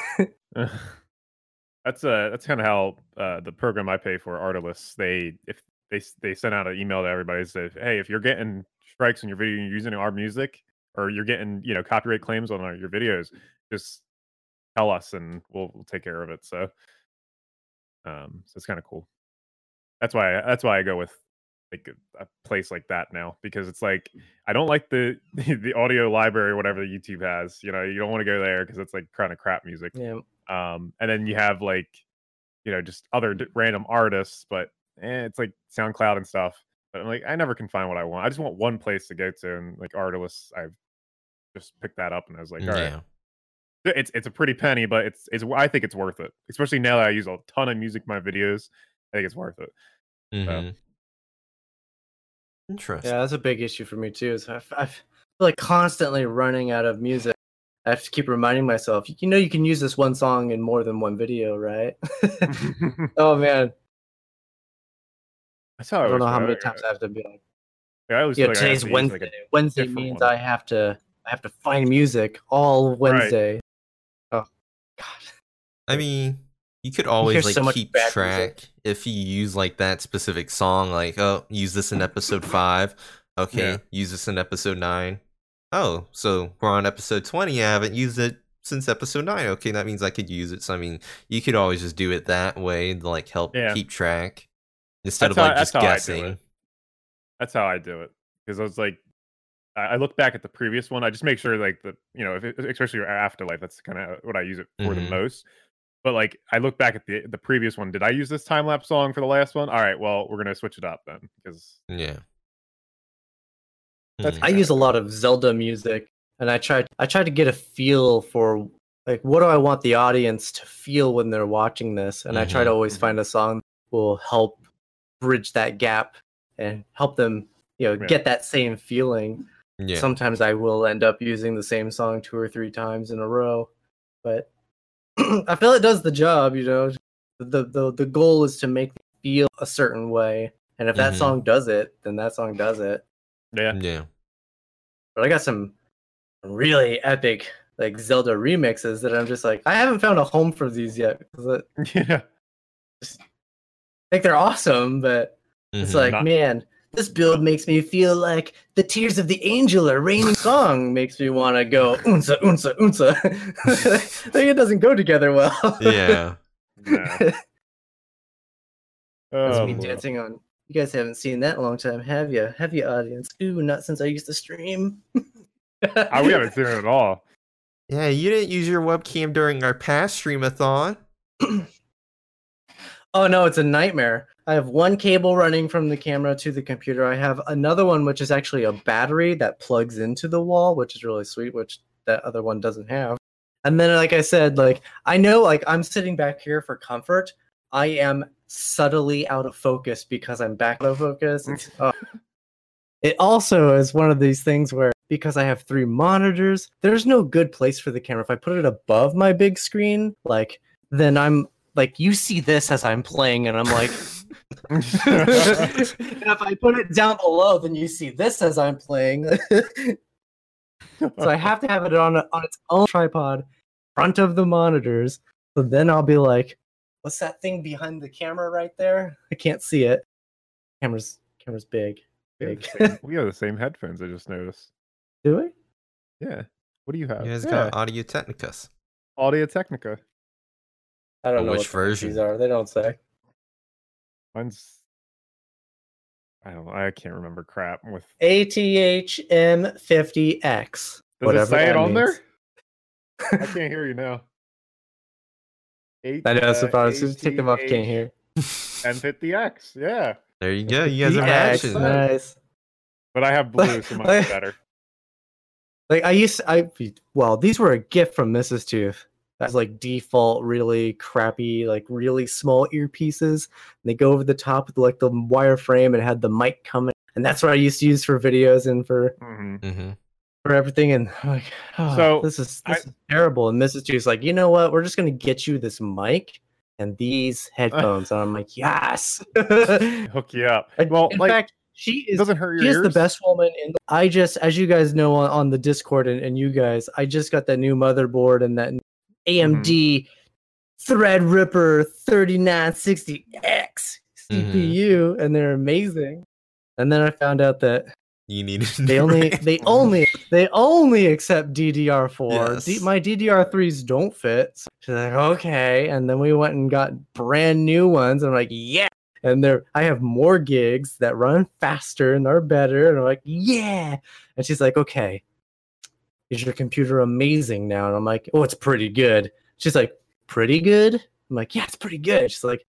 That's uh that's kind of how uh the program I pay for Artlist they if they they send out an email to everybody and say hey if you're getting strikes in your video and you're using our music or you're getting you know copyright claims on our, your videos just tell us and we'll, we'll take care of it so Um, so it's kind of cool. That's why that's why I go with like a, a place like that now because it's like I don't like the the audio library or whatever YouTube has. You know, you don't want to go there because it's like kind of crap music. Yeah. Um, and then you have like you know just other d- random artists, but eh, it's like SoundCloud and stuff. But I'm like, I never can find what I want. I just want one place to go to, and like Artlist, I've just picked that up, and I was like, all right, yeah. it's it's a pretty penny, but it's it's I think it's worth it, especially now that I use a ton of music in my videos. I think it's worth it. Mhm. Interesting. Yeah, that's a big issue for me too. Is i feel like constantly running out of music. I have to keep reminding myself. You know, you can use this one song in more than one video, right? oh man, That's how I I, don't know how many times I have to be like, Yeah, I always yeah, feel like I have today's to Wednesday. like, a- Wednesday means one. I have to I have to find music all Wednesday. Oh God. I mean, you could always like so much keep track music. if you use like that specific song. Like, oh, use this in episode five. Okay, Yeah. use this in episode nine. Oh, so we're on episode twenty. I haven't used it since episode nine. Okay, that means I could use it. So I mean, you could always just do it that way to like help Yeah. keep track instead That's of like just how I guessing. That's how I do it because I was like, I look back at the previous one. I just make sure like the you know, if it, especially your afterlife, that's kind of what I use it for Mhm. the most. But like, I look back at the the previous one. Did I use this time lapse song for the last one? All right, well, we're gonna switch it up then because Yeah. That's-. I use a lot of Zelda music, and I try I try to get a feel for like what do I want the audience to feel when they're watching this, and I try to always Mhm. find a song that will help bridge that gap and help them you know Yeah. get that same feeling. yeah. Sometimes I will end up using the same song two or three times in a row, but I feel it does the job. You know, the the the goal is to make them feel a certain way, and if that Mhm. song does it, then that song does it. yeah, yeah. But I got some really epic like Zelda remixes that I'm just like I haven't found a home for these yet. I yeah. think they're awesome, but it's Mhm. like Not- man, this build makes me feel like the tears of the angel are raining song makes me want to go unsa unsa unsa. I think it doesn't go together well. yeah. Nah. That's Oh, me dancing on. You guys haven't seen that in a long time, have you? Have you, audience? Ooh, not since I used to stream. Ah, we haven't seen it at all. Yeah, you didn't use your webcam during our past streamathon. Oh no, it's a nightmare. I have one cable running from the camera to the computer. I have another one which is actually a battery that plugs into the wall, which is really sweet, which that other one doesn't have. And then like I said, like I know like I'm sitting back here for comfort. I am subtly out of focus because I'm back out of focus. Oh. It also is one of these things where because I have three monitors, there's no good place for the camera. If I put it above my big screen, like then I'm like you see this as I'm playing, and I'm like, and if I put it down below, then you see this as I'm playing. so I have to have it on a, on its own tripod, front of the monitors. So then I'll be like, "What's that thing behind the camera right there? I can't see it. Camera's camera's big, We have big. the same- we have the same headphones. I just noticed. Do we? Yeah. What do you have? You guys yeah. got Audio Technicas. Audio Technica. I don't Oh, know which what version? these are. They don't say. Mine's. I don't. know. I can't remember crap with. ATHM50X. Does Whatever it say that it on means. there? I can't hear you now. Eight, I know. uh, So I was just take them off, can't hear. M50X. Yeah, There you go. You guys are matching. Nice. but I have blue, so mine's better. Like I used, I well, these were a gift from Mrs. Tooth. That's like default, really crappy, like really small earpieces. And they go over the top with like the wireframe and had the mic coming. And that's what I used to use for videos and for hmm hmm for everything. And like, oh, So, this is I- this is terrible. And Mrs. Tooth's like, you know what? We're just gonna get you this mic and these headphones. and I'm like, yes. Hook you up. Well, in like fact, she is doesn't hurt your she is the best woman in the, i just as you guys know on, on the discord and, and you guys i just got that new motherboard and that amd mm-hmm. threadripper 3960x cpu mm-hmm. and they're amazing and then i found out that You need. They only they only they only accept DDR4. D- my DDR3s don't fit. So she's like, okay. And then we went and got brand new ones. And I'm like, yeah. And they're I have more gigs that run faster and are better. And I'm like, yeah. And she's like, okay. Is your computer amazing now? And I'm like, oh, it's pretty good. She's like, pretty good? I'm like, yeah, it's pretty good. She's like,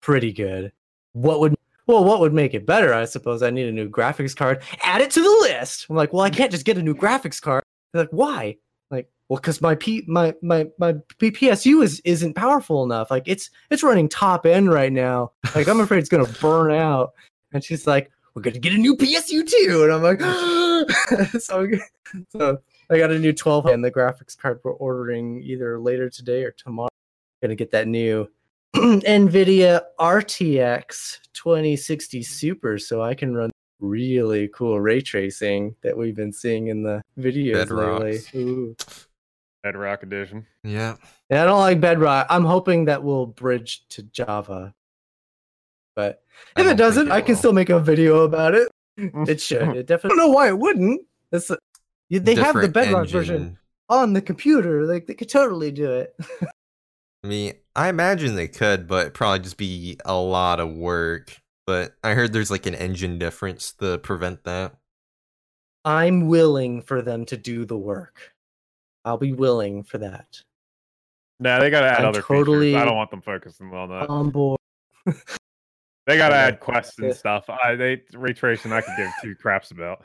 pretty good. What would well, what would make it better? I suppose I need a new graphics card. Add it to the list. I'm like, well, I can't just get a new graphics card. They're like, why? Like, well, because my P my my my PPSU is isn't powerful enough. Like, it's it's running top end right now. Like, I'm afraid it's gonna burn out. And she's like, we're gonna get a new PSU too. And I'm like, so so I got a new 12 and the graphics card we're ordering either later today or tomorrow. Gonna get that new NVIDIA RTX 2060 Super so I can run really cool ray tracing that we've been seeing in the videos lately. Ooh. Bedrock Edition. Yeah. Yeah, I don't like Bedrock. I'm hoping that will bridge to Java. But if it doesn't, it I can will. still make a video about it. It should. It definitely. I don't know why it wouldn't. It's, you- they have the Different Bedrock version on the computer. Like they could totally do it. I mean, I imagine they could, but probably just be a lot of work. But I heard there's like an engine difference to prevent that. I'm willing for them to do the work. I'll be willing for that. Nah, they gotta add I'm other totally- features. I don't want them focusing on that. On board. they gotta add quests and stuff. I, they ray tracing. I could give two craps about.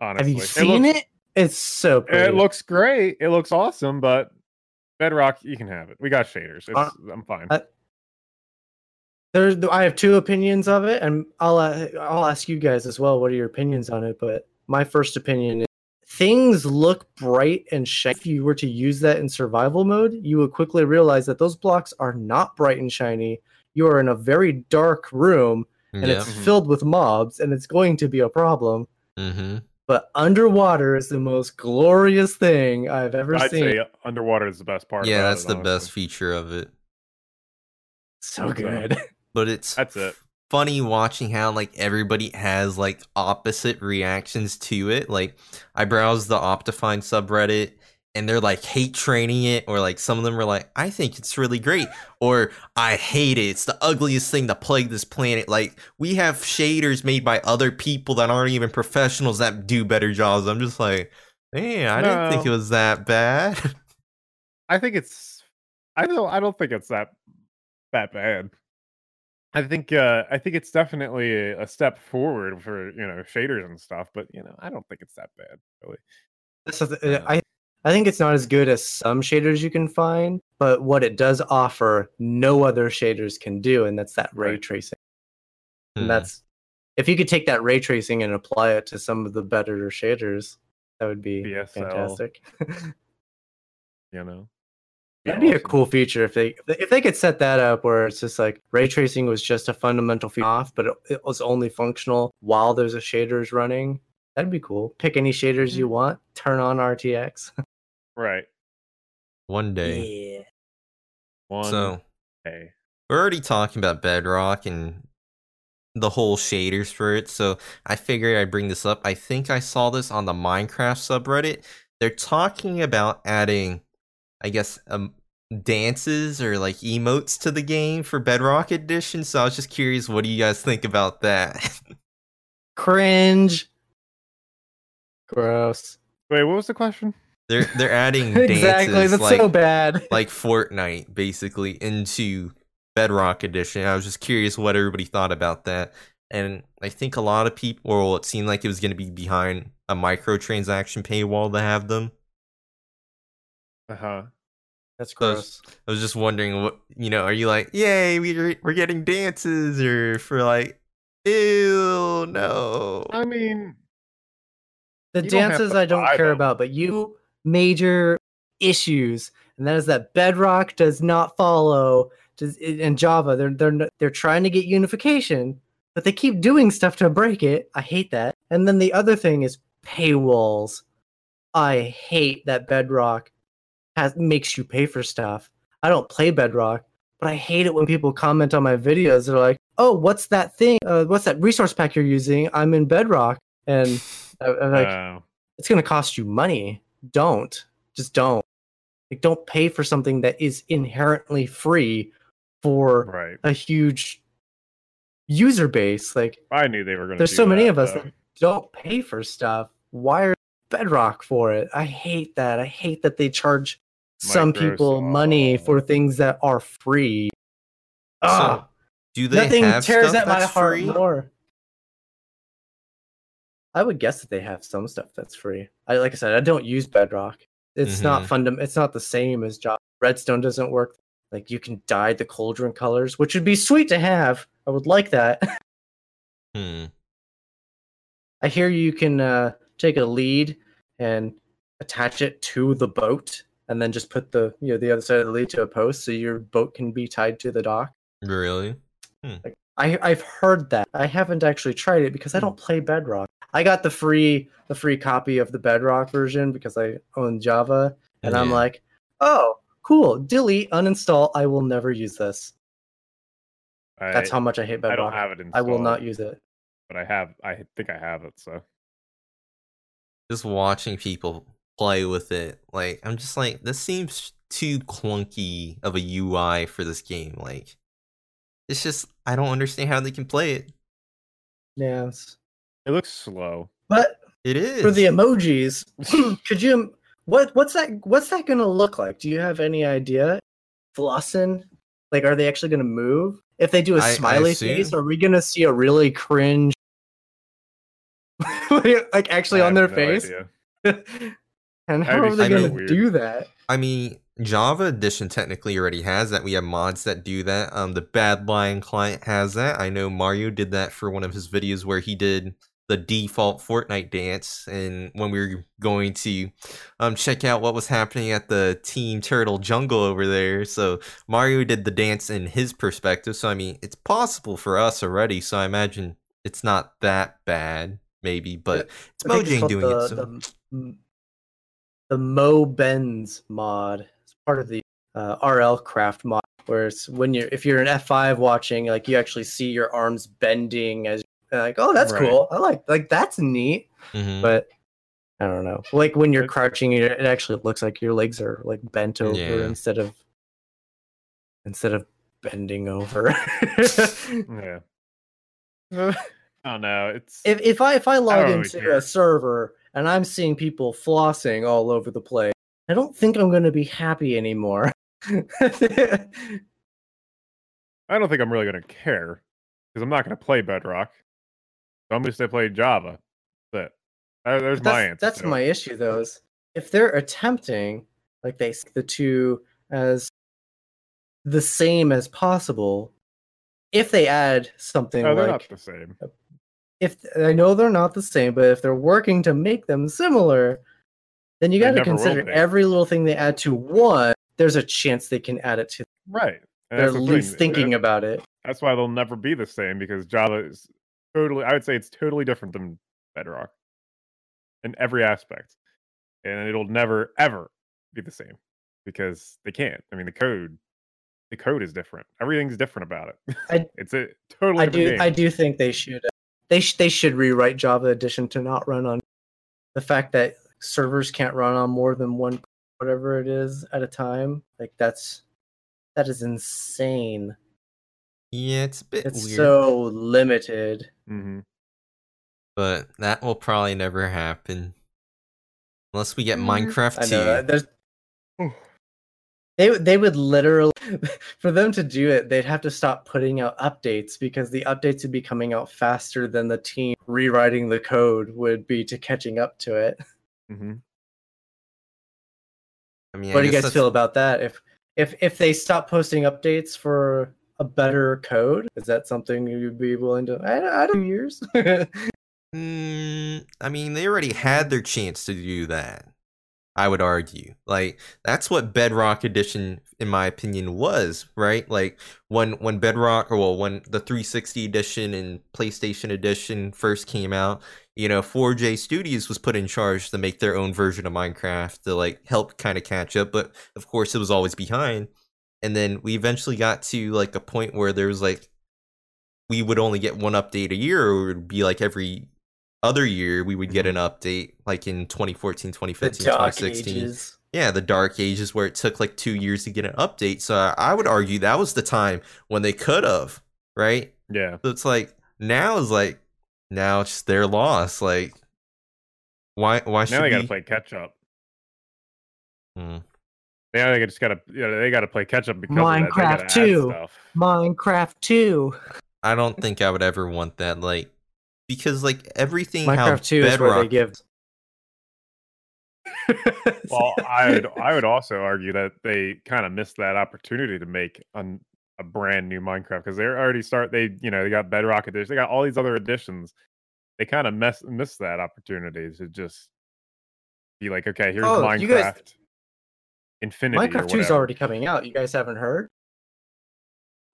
Have Honestly, you seen looks, it? It's so pretty. It looks great. It looks awesome, but Bedrock, you can have it. We got shaders. It's, Uh, I'm fine. I- There's, I have two opinions of it, and I'll uh, I'll ask you guys as well. What are your opinions on it? But my first opinion is things look bright and shiny. If you were to use that in survival mode, you would quickly realize that those blocks are not bright and shiny. You are in a very dark room, and yeah. it's Mhm. filled with mobs, and it's going to be a problem. Mm-hmm. But underwater is the most glorious thing I've ever I'd seen. say underwater is the best part. Yeah, that's it, the best feature of it. so So- good. But it's That's it. funny watching how like everybody has like opposite reactions to it. Like I browsed the Optifine subreddit and they're like hate training it, or like some of them are like, I think it's really great, or I hate it. It's the ugliest thing to plague this planet. Like we have shaders made by other people that aren't even professionals that do better jobs. I'm just like, man, I didn't think it was that bad. I think it's. I don't. I don't think it's that that bad. I think. uh I think it's definitely a, a step forward for you know shaders and stuff. But you know, I don't think it's that bad. Really. This is, uh, I I think it's not as good as some shaders you can find, but what it does offer, no other shaders can do, and that's that ray tracing. Hmm. And that's if you could take that ray tracing and apply it to some of the better shaders, that would be BSL. fantastic. You know. That'd be a cool feature if they if they could set that up where it's just like ray tracing was just a fundamental feature off, but it, it was only functional while there's a shaders running. That'd be cool. Pick any shaders Mm-hmm. you want, turn on RTX. Right. One day. yeah. One So day. we're already talking about Bedrock and the whole shaders for it, so I figured I'd bring this up. I think I saw this on the Minecraft subreddit. They're talking about adding, I guess, um, dances or like emotes to the game for Bedrock Edition. So I was just curious, what do you guys think about that? Cringe. Gross. Wait, what was the question? They're they're adding exactly. dances That's like so bad. like Fortnite basically into Bedrock Edition. I was just curious what everybody thought about that. And I think a lot of people, well, it seemed like it was going to be behind a microtransaction paywall to have them. Uh huh. That's So I was- gross. I was just wondering what, you know, are you like, yay, we're, we're getting dances or for like, ew, no. I mean, The you don't dances I don't care them. about, but you major issues, and that is that Bedrock does not follow. Does, in Java, they're they're they're trying to get unification, but they keep doing stuff to break it. I hate that. And then the other thing is paywalls. I hate that Bedrock has makes you pay for stuff. I don't play Bedrock, but I hate it when people comment on my videos. They're like, "Oh, what's that thing? Uh, what's that resource pack you're using? I'm in Bedrock." And I'm like, Uh, it's going to cost you money. Don't. Just don't. Like, don't pay for something that is inherently free for right. a huge user base. Like, I knew they were going to. there's so many of us that don't pay for stuff. Why are Bedrock for it? I hate that. I hate that they charge some people money for things that are free. Ah, Do they nothing have tears stuff at my heart free? more. I would guess that they have some stuff that's free. I like I said, I don't use Bedrock. It's not Mhm. fundam- It's not the same as Java. Redstone doesn't work. Like you can dye the cauldron colors, which would be sweet to have. I would like that. Hmm. I hear you can uh, take a lead and attach it to the boat, and then just put the you know the other side of the lead to a post, so your boat can be tied to the dock. Really? I I've heard that. I haven't actually tried it because I don't play Bedrock. I got the free the free copy of the Bedrock version because I own Java, and I'm like, oh, cool. Delete, uninstall. I will never use this. I, That's how much I hate Bedrock. I Bedrock. don't have it installed. I will not use it. But I have. I think I have it. So Just watching people play with it, like I'm just like, this seems too clunky of a UI for this game. Like, it's just I don't understand how they can play it. Yes, it looks slow. but It is for the emojis, could you? What what's that? What's that gonna look like? Do you have any idea? Flossen? Like, are they actually gonna move? If they do a I- I smiley face, are we gonna see a really cringe? like actually I on their no face? idea. And how are they gonna weird. do that? I mean, Java Edition technically already has that. We have mods that do that. Um, the Badlion client has that. I know Mario did that for one of his videos where he did the default Fortnite dance, and when we were going to um check out what was happening at the Team Turtle jungle over there, so Mario did the dance in his perspective. So I mean, it's possible for us already. So I imagine it's not that bad, maybe, but it's I Mojang doing the, it. So The, the Mo' Bends mod. It's part of the uh, RL Craft mod, where it's when you're if you're an F5 watching, like you actually see your arms bending as and like, oh, that's Right. cool. I like like that's neat. mhm. But I don't know. Like when you're crouching, it it actually looks like your legs are like bent over Yeah. instead of instead of bending over. Yeah. I don't know. It's if if I if I log don't into care. a server and I'm seeing people flossing all over the place, I don't think I'm going to be happy anymore. I don't think I'm really gonna care because I'm not gonna play Bedrock. So I'm just gonna play Java. But uh, there's that's my answer. that's it. my issue though. Is if they're attempting like they the two as the same as possible, if they add something No, they're like not the same. if I know they're not the same, but if they're working to make them similar, then you got to consider every little thing they add to one. There's a chance they can add it to. Right. And They're that's at thing, least thinking about it. That's why they'll never be the same because Java is totally. I would say it's totally different than Bedrock in every aspect, and it'll never ever be the same because they can't. I mean, the code, the code is different. Everything's different about it. I- it's a totally. I different do. game. I do think they should. uh, They sh- they should rewrite Java Edition to not run on the fact that servers can't run on more than one whatever it is at a time. Like that's that is insane. Yeah, it's a bit It's weird. so limited. hmm but that will probably never happen unless we get Mm, Minecraft I 2. know. There's they would- they would literally for them to do it they'd have to stop putting out updates because the updates would be coming out faster than the team rewriting the code would be to catching up to it hmm I mean, I what do you guys that's- feel about that if if if they stop posting updates for a better code is that something you'd be willing to i, I don't years Mm, I mean, they already had their chance to do that. I would argue. Like that's what Bedrock Edition, in my opinion, was, right? Like when when Bedrock or well when the 360 edition and PlayStation edition first came out, you know, 4J Studios was put in charge to make their own version of Minecraft to like help kind of catch up, but of course it was always behind. And then we eventually got to like a point where there was like we would only get one update a year or it would be like every other year we would get Mm-hmm. an update like in 2014, 2015, 2016. Yeah, the dark ages where it took like two years to get an update. So I, would argue that was the time when they could have, right? Yeah. So it's like now is like now it's their loss. Like why why should we? Now they gotta play catch up. Hmm. Now they just got to, you know, they got to play catch up because of that. Minecraft gotta 2. Minecraft 2. I don't think I would ever want that. Like because like everything how Minecraft 2 is where they give. Well, I would, I would also argue that they kind of missed that opportunity to make an, a brand new Minecraft because they're already start. They, you know, they got Bedrock edition. They got all these other editions. They kind of mess missed that opportunity to just be like, okay, here's Oh, Minecraft you guys- Infinity. Minecraft 2 is already coming out. You guys haven't heard?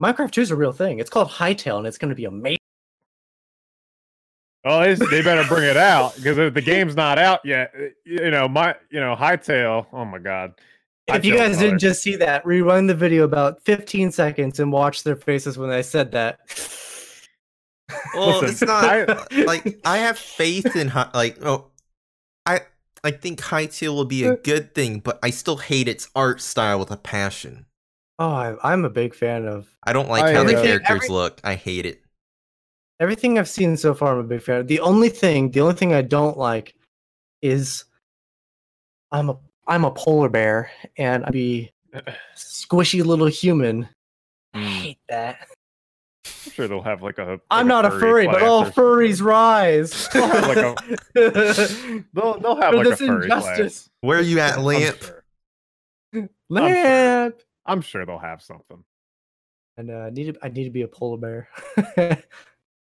Minecraft 2 is a real thing. It's called Hytale, and it's going to be amazing. Oh, they, they better bring it out because if the game's not out yet, uh, you know, my, you know, Hytale. Oh my god. If you guys didn't just see that, rewind the video about 15 seconds and watch their faces when I said that. Well, Listen, it's not I- like I have faith in like oh, I I think Hytale will be a good thing, but I still hate its art style with a passion. Oh, I, I'm a big fan of I don't like I, how the uh, characters every- look. I hate it. everything I've seen so far. I'm a big fan. of. The only thing, the only thing I don't like is I'm a I'm a polar bear and I be squishy little human. I Mm, hate that. I'm sure they'll have like a. I'm like not a furry, but all furries rise. They'll have like a- They'll they'll have For like a this furry class. injustice. Where are you at, I'm Lamp? sure. Lamp. I'm sure they'll have something. And uh, I need to I need to be a polar bear.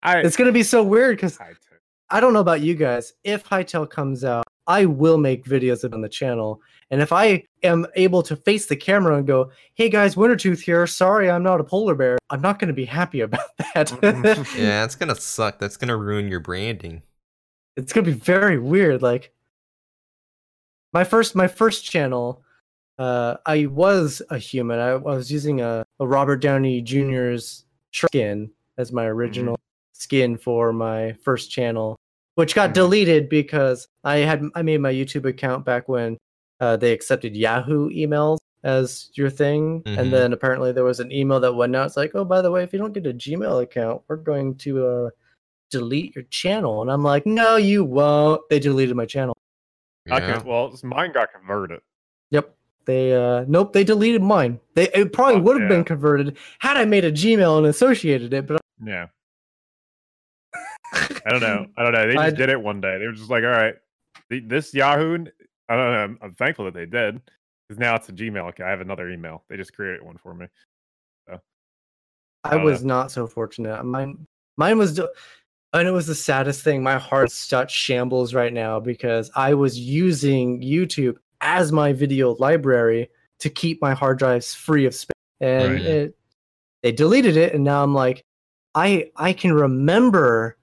I it's gonna be so weird because I don't know about you guys. If Hytale comes out, I will make videos on the channel. And if I am able to face the camera and go, "Hey guys, Wintertooth here. Sorry, I'm not a polar bear," I'm not going to be happy about that. Yeah, it's gonna suck. That's gonna ruin your branding. it's going to be very weird. Like my first, my first channel, uh, I was a human. I, I was using a, a Robert Downey Jr.'s skin as my original skin for my first channel, which got Mhm. deleted because I had I made my YouTube account back when uh, they accepted Yahoo emails as your thing, Mhm. and then apparently there was an email that went out. It's like, oh, by the way, if you don't get a Gmail account, we're going to uh, delete your channel. And I'm like, no, you won't. They deleted my channel. I Yeah. can, well, mine got converted. Yep. They uh nope, they deleted mine. They it probably Oh, would have yeah. been converted had I made a Gmail and associated it, but Yeah. I don't know. I don't know. They just I- did it one day. They were just like, all right, this Yahoo. I don't know. I'm, I'm thankful that they did because now it's a Gmail account. I have another email. They just created one for me. I Oh, was not so fortunate. Mine mine was do- and it was the saddest thing. My heart's such shambles right now because I was using YouTube as my video library to keep my hard drives free of space. And Right. it they deleted it and now I'm like I I can remember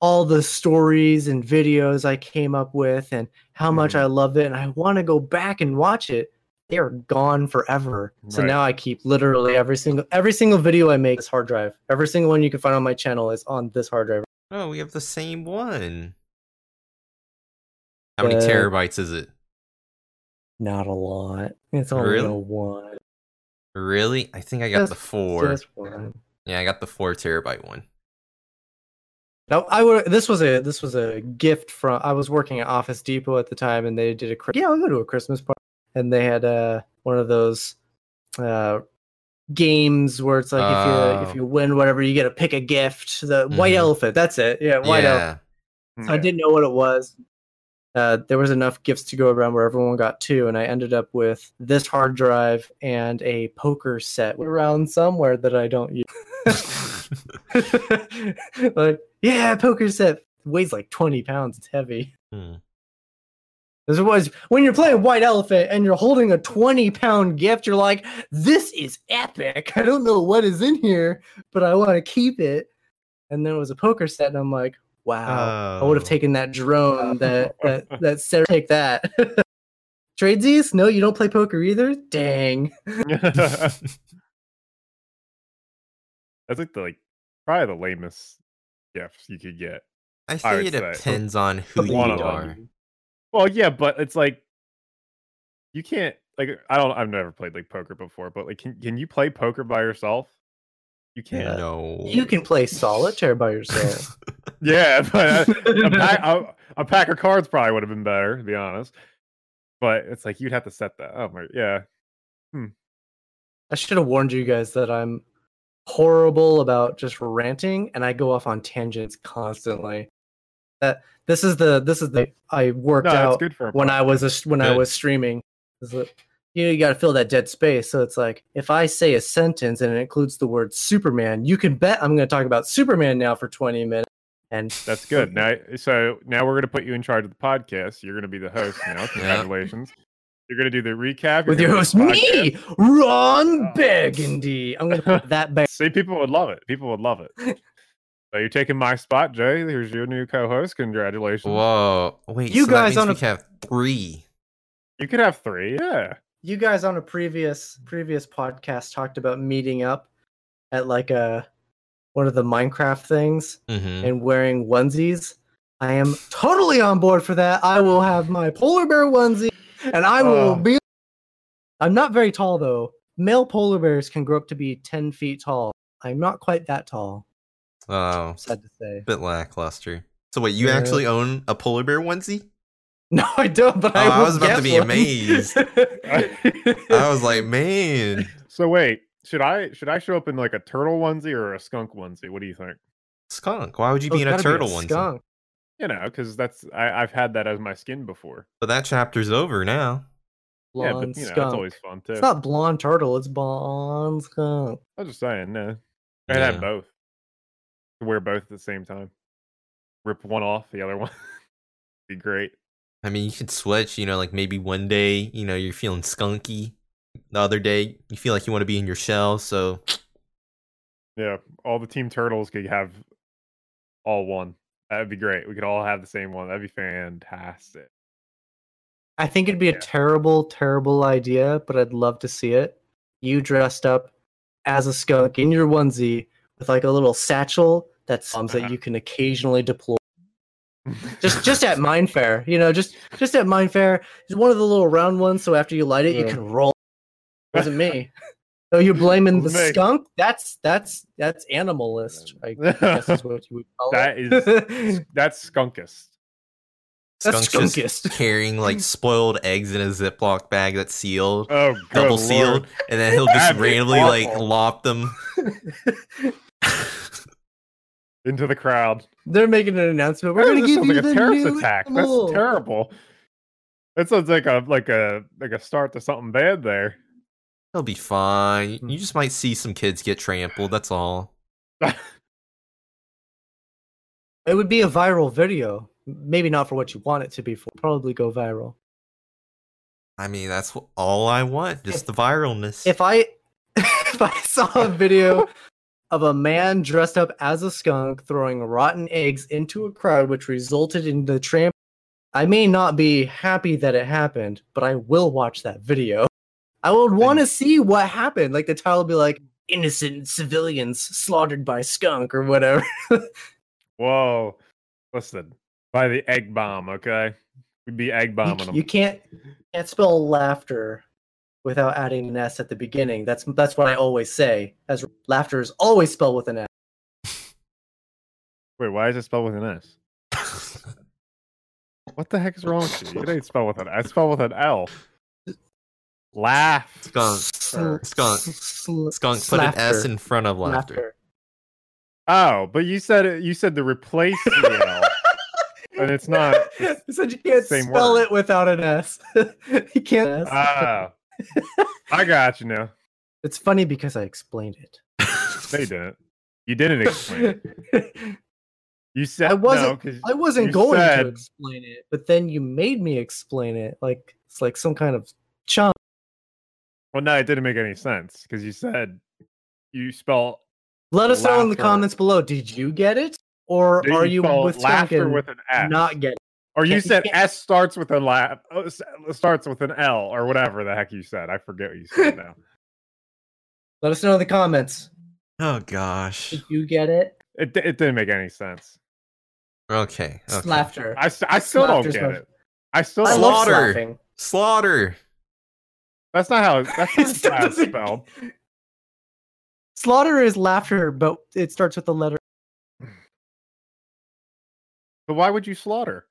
all the stories and videos I came up with and how much Mhm. I love it and I want to go back and watch it. They are gone forever. So now I keep literally every single every single video I make is hard drive. Every single one you can find on my channel is on this hard drive. Oh, we have the same one. How many Uh, terabytes is it? Not a lot. It's only Really? a one. Really? I think I got the four. Just one. Yeah, I got the four terabyte one. Now I would. This was a this was a gift from. I was working at Office Depot at the time, and they did a yeah. I'll go to a Christmas party, and they had uh one of those uh games where it's like if you Oh. if you win whatever, you get to pick a gift. The white Mhm. elephant. That's it. Yeah, white elephant. yeah. So I didn't know what it was. Uh, there was enough gifts to go around where everyone got two, and I ended up with this hard drive and a poker set around somewhere that I don't use. like, yeah, poker set weighs like 20 pounds. It's heavy. Hmm. This was when you're playing White Elephant and you're holding a 20 pound gift, you're like, this is epic. I don't know what is in here, but I want to keep it. And then it was a poker set, and I'm like, wow, I would have Oh. taken that drone that that that Sarah take that. Tradesies? No, you don't play poker either? Dang. That's like the like probably the lamest gifts you could get. I I think would it say. depends on who you One them. are. Well, yeah, but it's like you can't like I don't I've never played like poker before, but like can can you play poker by yourself? You can't. No. You can play solitaire by yourself. Yeah, but uh, a, pack, a, a pack of cards probably would have been better, to be honest. But it's like you'd have to set that. Oh my, yeah. Hmm. I should have warned you guys that I'm horrible about just ranting and I go off on tangents constantly. That this is the this is the I worked No, out good for when I was a, podcast. s- when I was streaming. Is you know you got to fill that dead space. So it's like if I say a sentence and it includes the word Superman, you can bet I'm going to talk about Superman now for 20 minutes. And That's good. Now, so now we're gonna put you in charge of the podcast. You're gonna be the host now. Congratulations. You're gonna do the recap with you're your host, do the podcast. me, Ron Oh. Burgundy. I'm going to put that back. See, people would love it. People would love it. so you're taking my spot, Jay. Here's your new co-host. Congratulations. Whoa. Wait, You so that guys means on a- can have three. You could have three. Yeah. you guys on a previous previous podcast talked about meeting up at like a one of the Minecraft things Mm-hmm. and wearing onesies. I am totally on board for that. I will have my polar bear onesie and I will Oh. be I'm not very tall though. Male polar bears can grow up to be 10 feet tall. I'm not quite that tall, Oh, sad to say. bit lackluster. So wait, you Yeah. actually own a polar bear onesie? No, I don't, but I, Oh, I will was about to be one. amazed. I was like, man, So wait, should I should I show up in like a turtle onesie or a skunk onesie? What do you think? skunk. Why would you Oh, be in a gotta be turtle onesie? skunk. You know, because that's I, I've had that as my skin before. But that chapter's over now. yeah, but you know, skunk. that's always fun too. It's not blonde turtle, it's blonde skunk. I was just saying, no. I Yeah. had both. Wear both at the same time. Rip one off, the other one. Be great. I mean, you could switch. You know, like maybe one day, you know, you're feeling skunky. The other day, you feel like you want to be in your shell. So Yeah, all the team turtles could have all one. That would be great. We could all have the same one. That'd be fantastic. I think it'd be a terrible, terrible idea, but I'd love to see it. You dressed up as a skunk in your onesie with like a little satchel that's bombs that Uh-huh. you can occasionally deploy. Just just at MineFaire, you know, just just at MineFaire. It's one of the little round ones, so after you light it, you can roll. It wasn't me. So you're blaming the Wasn't me. skunk? That's that's that's animalist. I guess is what you would call That it. is- That's skunkest. That's skunk's just skunkist. carrying like spoiled eggs in a Ziploc bag that's sealed, Oh, good double lord. sealed, and then he'll just That'd be randomly like lop them. into the crowd. They're making an announcement. We're That going to give sounds you like a terrorist new attack. animal. That's terrible. That sounds like a like a like a start to something bad there. He'll be fine. Hmm. You just might see some kids get trampled. That's all. It would be a viral video. Maybe not for what you want it to be for. Probably go viral. I mean, that's all I want. Just the viralness. If I if I saw a video of a man dressed up as a skunk throwing rotten eggs into a crowd, which resulted in the tramp, I may not be happy that it happened, but I will watch that video. I would want to see what happened. Like the title would be like "Innocent civilians slaughtered by skunk" or whatever. Whoa. Listen. By the egg bomb, okay? We'd be egg you, bombing them. you can't can't spell laughter without adding an s at the beginning. That's that's what I always say. As laughter is always spelled with an s. Wait, why is it spelled with an S? What the heck is wrong with you? It ain't spelled with an S. Spelled with an L. Laugh. skunk. Uh, skunk. Skunk. Put an S in front of laughter. Oh, but you said it, you said to replace the L. and it's not. I said you can't same spell word. it without an S. you can't. Oh. I got you now. it's funny because I explained it. No, you didn't. You didn't explain it. You said I wasn't- No, 'cause I wasn't going said- to explain it, but then you made me explain it. Like it's like some kind of chump. Well, no, it didn't make any sense because you said you spell. Let us know in the comments below. Did you get it, or did are you spell with laughter with an S? not get it? Or you said S starts with a laugh, oh, starts with an L, or whatever the heck you said. I forget what you said now. Let us know in the comments. Oh gosh. Did you get it? It it didn't make any sense. Okay. okay. Laughter. I still don't get it. I still I don't. love Slaughter. laughing. Slaughter. That's not how. That's not It how it's spelled. Slaughter is laughter, but it starts with the letter. But why would you slaughter?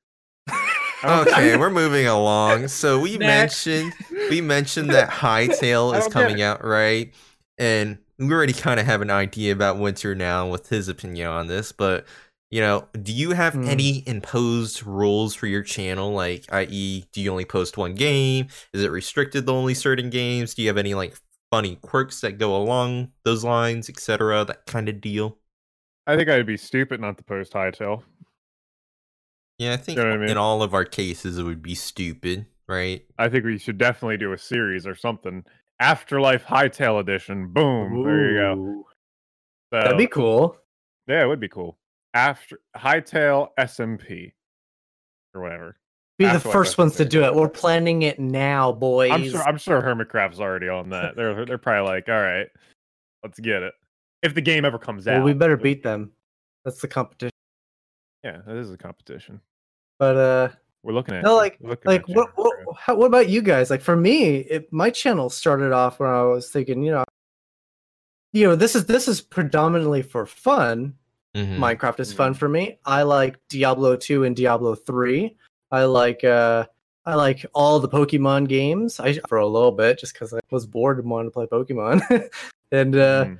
Okay, we're moving along. So we Next. mentioned we mentioned that Hytale I is coming out, right? And we already kind of have an idea about Winter now with his opinion on this, but you know, do you have Hmm. any imposed rules for your channel? Like, i.e., do you only post one game? Is it restricted to only certain games? Do you have any like funny quirks that go along those lines, etc.? That kind of deal. I think I'd be stupid not to post Hytale. Yeah, I think know I mean? in all of our cases it would be stupid, right? I think we should definitely do a series or something. Afterlife Hytale Edition. Boom. There you go. So, That'd be cool. Yeah, it would be cool. After Hytale SMP or whatever. Be the first ones to do it. We're planning it now, boys. I'm sure. I'm sure Hermitcraft's already on that. They're they're probably like, all right, let's get it. If the game ever comes well, out, we better beat them. That's the competition. Yeah, that is a competition. But uh, We're looking at No, like- like what what, how, what about you guys like for me it, my channel started off when i was thinking you know you know this is this is predominantly for fun Mhm. minecraft is fun for me i like diablo 2 and diablo 3 i like uh i like all the pokemon games i for a little bit just because i was bored and wanted to play pokemon and uh Mhm.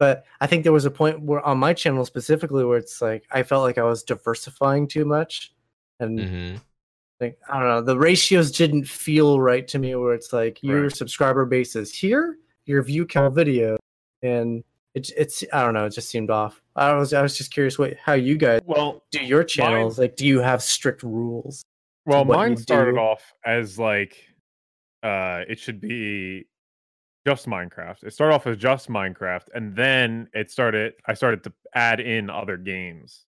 but I think there was a point where on my channel specifically where it's like I felt like I was diversifying too much, and Mhm. like I don't know, the ratios didn't feel right to me. Where it's like your Right. subscriber base is here, your view count video, and it's it's I don't know, it just seemed off. I was I was just curious what how you guys Well, do your channels. Like, do you have strict rules? well, mine started do. off as like, uh, it should be just Minecraft. It started off as just Minecraft, and then it started. I started to add in other games.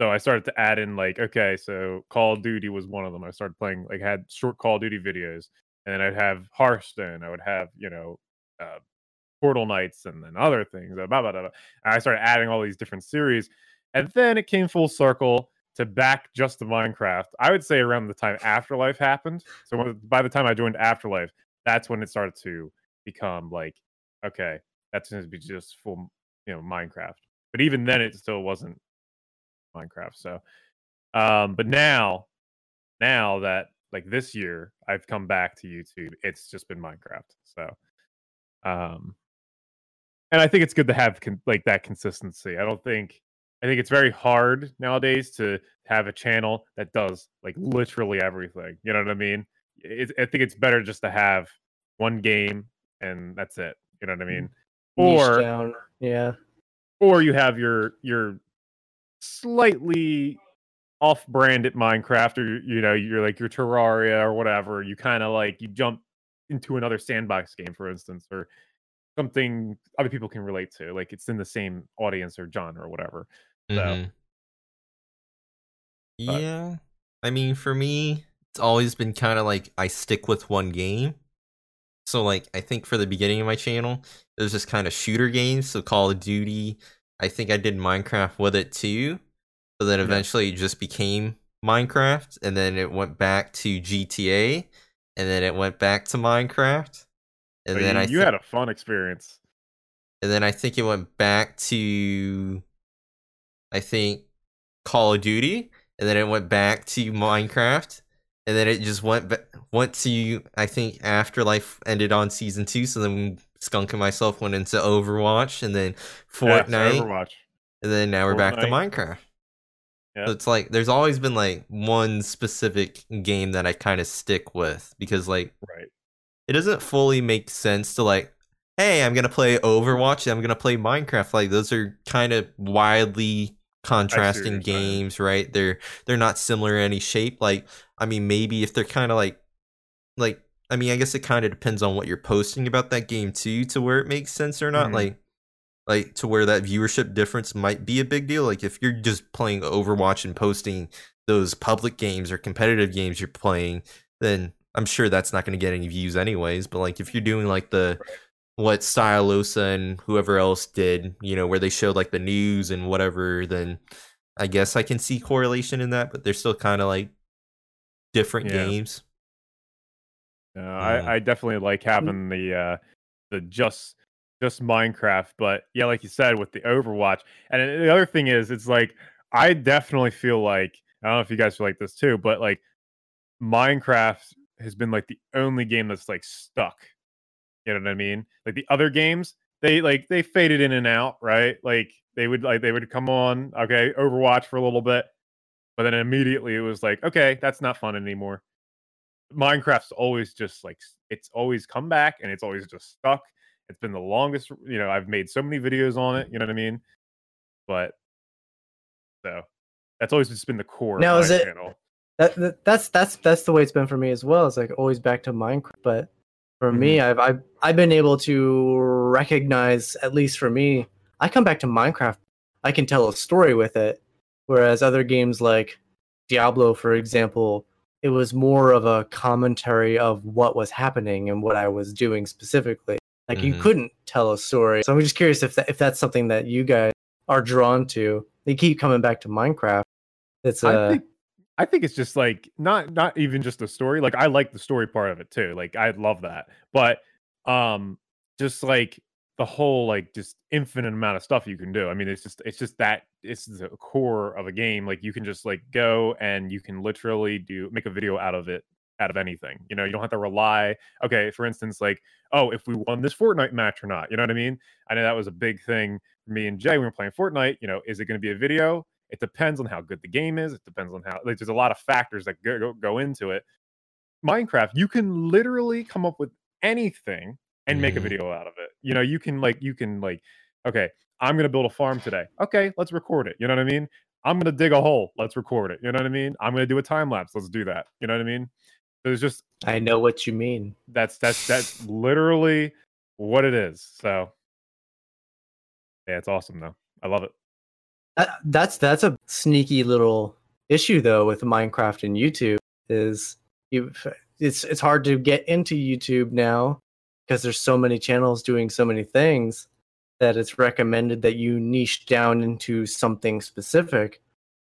So I started to add in like, okay, so Call of Duty was one of them. I started playing like had short Call of Duty videos, and then I'd have Hearthstone. I would have you know, uh, Portal Knights, and then other things. Blah, blah, blah, blah. I started adding all these different series, and then it came full circle to back just to Minecraft. I would say around the time Afterlife happened. So when, by the time I joined Afterlife, that's when it started to become like, okay, that's going to be just full, you know, Minecraft. But even then, it still wasn't Minecraft. So, um, but now, now that like this year, I've come back to YouTube. It's just been Minecraft. So, um, and I think it's good to have con- like that consistency. I don't think I think it's very hard nowadays to have a channel that does like literally everything. You know what I mean? It, I think it's better just to have one game and that's it. You know what I mean? Mm, niche Or yeah, or you have your your slightly off-brand at Minecraft, or you know, you're like your Terraria or whatever. You kind of like you jump into another sandbox game, for instance, or something other people can relate to. Like it's in the same audience or genre or whatever. So- Mhm. But- Yeah. I mean, for me, it's always been kind of like I stick with one game. So, like, I think for the beginning of my channel, it was just kind of shooter games. So, Call of Duty. I think I did Minecraft with it too. So then Yeah. eventually it just became Minecraft. And then it went back to GTA. And then it went back to Minecraft. And So then you, I you thi- had a fun experience. and then I think it went back to I think Call of Duty, and then it went back to Minecraft, and then it just went ba- went to I think Afterlife ended on season two, so then Skunk and myself went into Overwatch, and then Yeah, Fortnite, Overwatch. and then now we're back to Minecraft. Yeah. So it's like there's always been like one specific game that I kind of stick with because like Right. It doesn't fully make sense to like hey i'm gonna play overwatch and i'm gonna play minecraft. Like those are kind of wildly contrasting games right? They're they're not similar in any shape. Like i mean maybe if they're kind of like like i mean i guess it kind of depends on what you're posting about that game too to where it makes sense or not. Mhm. like like to where that viewership difference might be a big deal. Like if you're just playing overwatch and posting those public games or competitive games you're playing then i'm sure that's not going to get any views anyways but like if you're doing like the what stylosa and whoever else did you know where they showed like the news and whatever then I guess I can see correlation in that, but they're still kind of like different Yeah. games. Uh, Mm. I, I definitely like having the uh, the just just Minecraft, but yeah, like you said with the Overwatch, and the other thing is, it's like I definitely feel like I don't know if you guys feel like this too, but like Minecraft has been like the only game that's like stuck. You know what I mean? Like the other games, they like they faded in and out, right? Like they would like they would come on, okay, Overwatch for a little bit, but then immediately it was like, okay, that's not fun anymore. Minecraft's always just like it's always come back and it's always just stuck. It's been the longest, you know, I've made so many videos on it, you know what I mean? But so that's always just been the core Now, of is it- channel. That, that that's that's that's the way it's been for me as well. It's like always back to Minecraft, but for me, Mm-hmm. I've, I've I've been able to recognize, at least for me, I come back to Minecraft. I can tell a story with it, whereas other games like Diablo, for example, it was more of a commentary of what was happening and what I was doing specifically. Like you Mhm. couldn't tell a story. So I'm just curious if that, if that's something that you guys are drawn to. They keep coming back to Minecraft. It's uh, I think I think it's just like not not even just the story. Like I like the story part of it too. Like I love that. But um just like the whole like just infinite amount of stuff you can do. I mean it's just it's just that it's the core of a game. Like you can just like go and you can literally do make a video out of it out of anything. You know, you don't have to rely okay, for instance like oh, if we won this Fortnite match or not. You know what I mean? I know that was a big thing for me and Jay we were playing Fortnite, you know, is it going to be a video? It depends on how good the game is. It depends on how like there's a lot of factors that go, go, go into it. Minecraft, you can literally come up with anything and make a Mhm. video out of it. You know, you can like you can like okay, I'm going to build a farm today. Okay, let's record it. You know what I mean? I'm going to dig a hole. Let's record it. You know what I mean? I'm going to do a time lapse. Let's do that. You know what I mean? There's just I know what you mean. that's that's that's literally what it is. So yeah, it's awesome though. I love it. That, that's that's a sneaky little issue though with Minecraft and YouTube is you it's it's hard to get into YouTube now because there's so many channels doing so many things that it's recommended that you niche down into something specific.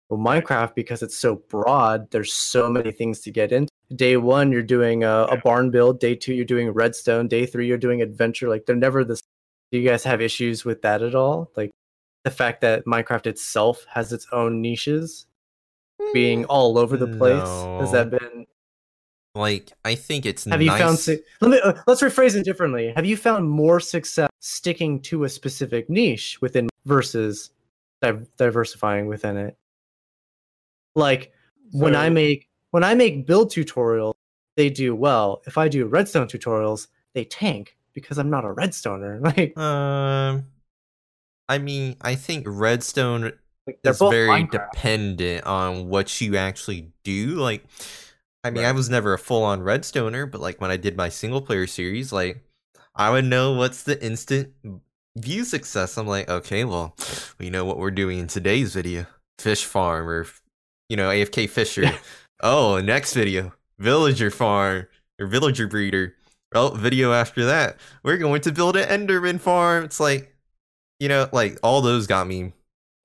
Well, Minecraft because it's so broad, there's so many things to get into. Day one, you're doing a, a barn build. Day two, you're doing redstone. Day three, you're doing adventure. Like they're never the. Do you guys have issues with that at all? Like the fact that Minecraft itself has its own niches being all over the place. Has that been? Like, I think it's Have you found? su- Let me uh, let's rephrase it differently. Have you found more success sticking to a specific niche within versus div- diversifying within it? Like when I make when I make build tutorials, they do well. If I do redstone tutorials, they tank because I'm not a redstoner. Like, Um, I mean, I think Redstone like is very Minecraft. dependent on what you actually do. Like, I mean, I was never a full on Redstoner, but like when I did my single player series, like I would know what's the instant view success. I'm like, okay, well, we know what we're doing in today's video fish farm or, you know, AFK Fisher. Oh, next video villager farm or villager breeder. Well, video after that, we're going to build an Enderman farm. It's like, you know, like all those got me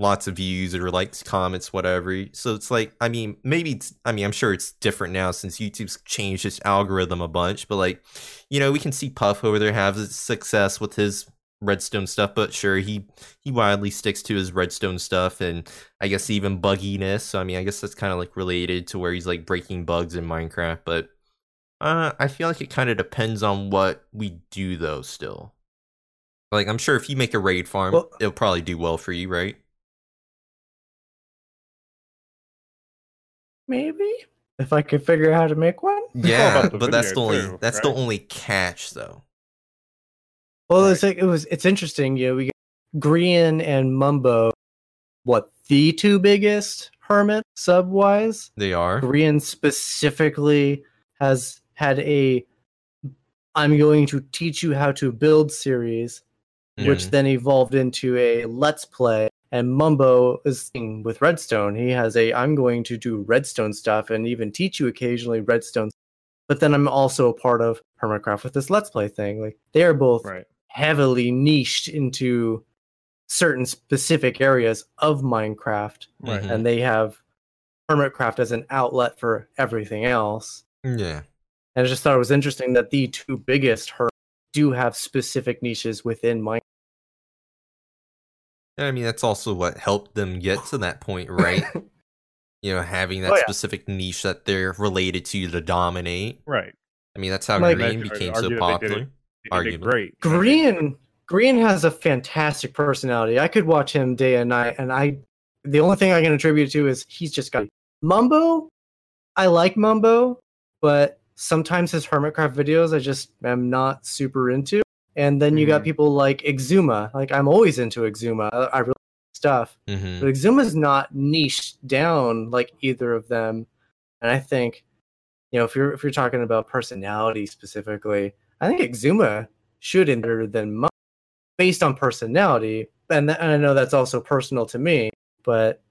lots of views or likes, comments, whatever. So it's like, I mean, maybe it's, I mean, I'm sure it's different now since YouTube's changed its algorithm a bunch, but like, you know, we can see Puff over there have success with his redstone stuff, but sure, he, he widely sticks to his redstone stuff and I guess even bugginess. So, I mean, I guess that's kind of like related to where he's like breaking bugs in Minecraft, but uh, I feel like it kind of depends on what we do though, still. Like, I'm sure if you make a raid farm, Well- it'll probably do well for you, right? Maybe if I could figure out how to make one. Yeah, but that's the only too, that's the only catch though. Well, Right. it's like it was. It's interesting. You know, we got Grian and Mumbo. What the two biggest hermit sub wise? They are. Grian specifically has had a "I'm going to teach you how to build" series, which then evolved into a Let's Play. And Mumbo is with Redstone. He has a I'm going to do Redstone stuff and even teach you occasionally Redstone. But then I'm also a part of Hermitcraft with this Let's Play thing. Like they are both Right. heavily niched into certain specific areas of Minecraft, Right. And they have Hermitcraft as an outlet for everything else. Yeah. And I just thought it was interesting that the two biggest her do have specific niches within Minecraft. And I mean, that's also what helped them get to that point, right? you know, having that Oh, yeah. specific niche that they're related to to dominate. Right. I mean, that's how Like- Grian became so that they did popular. They did Argument. great. Grian Grian has a fantastic personality. I could watch him day and night, and I the only thing I can attribute to is he's just got Mumbo. I like Mumbo, but sometimes his Hermitcraft videos I just am not super into. And then you got Mhm. people like Xisuma. Like I'm always into Xisuma. I, I really like stuff. hmm But Xisuma's not niched down like either of them. And I think, you know, if you're if you're talking about personality specifically, I think Xisuma should enter than Mumbo based on personality. And, th- and I know that's also personal to me, but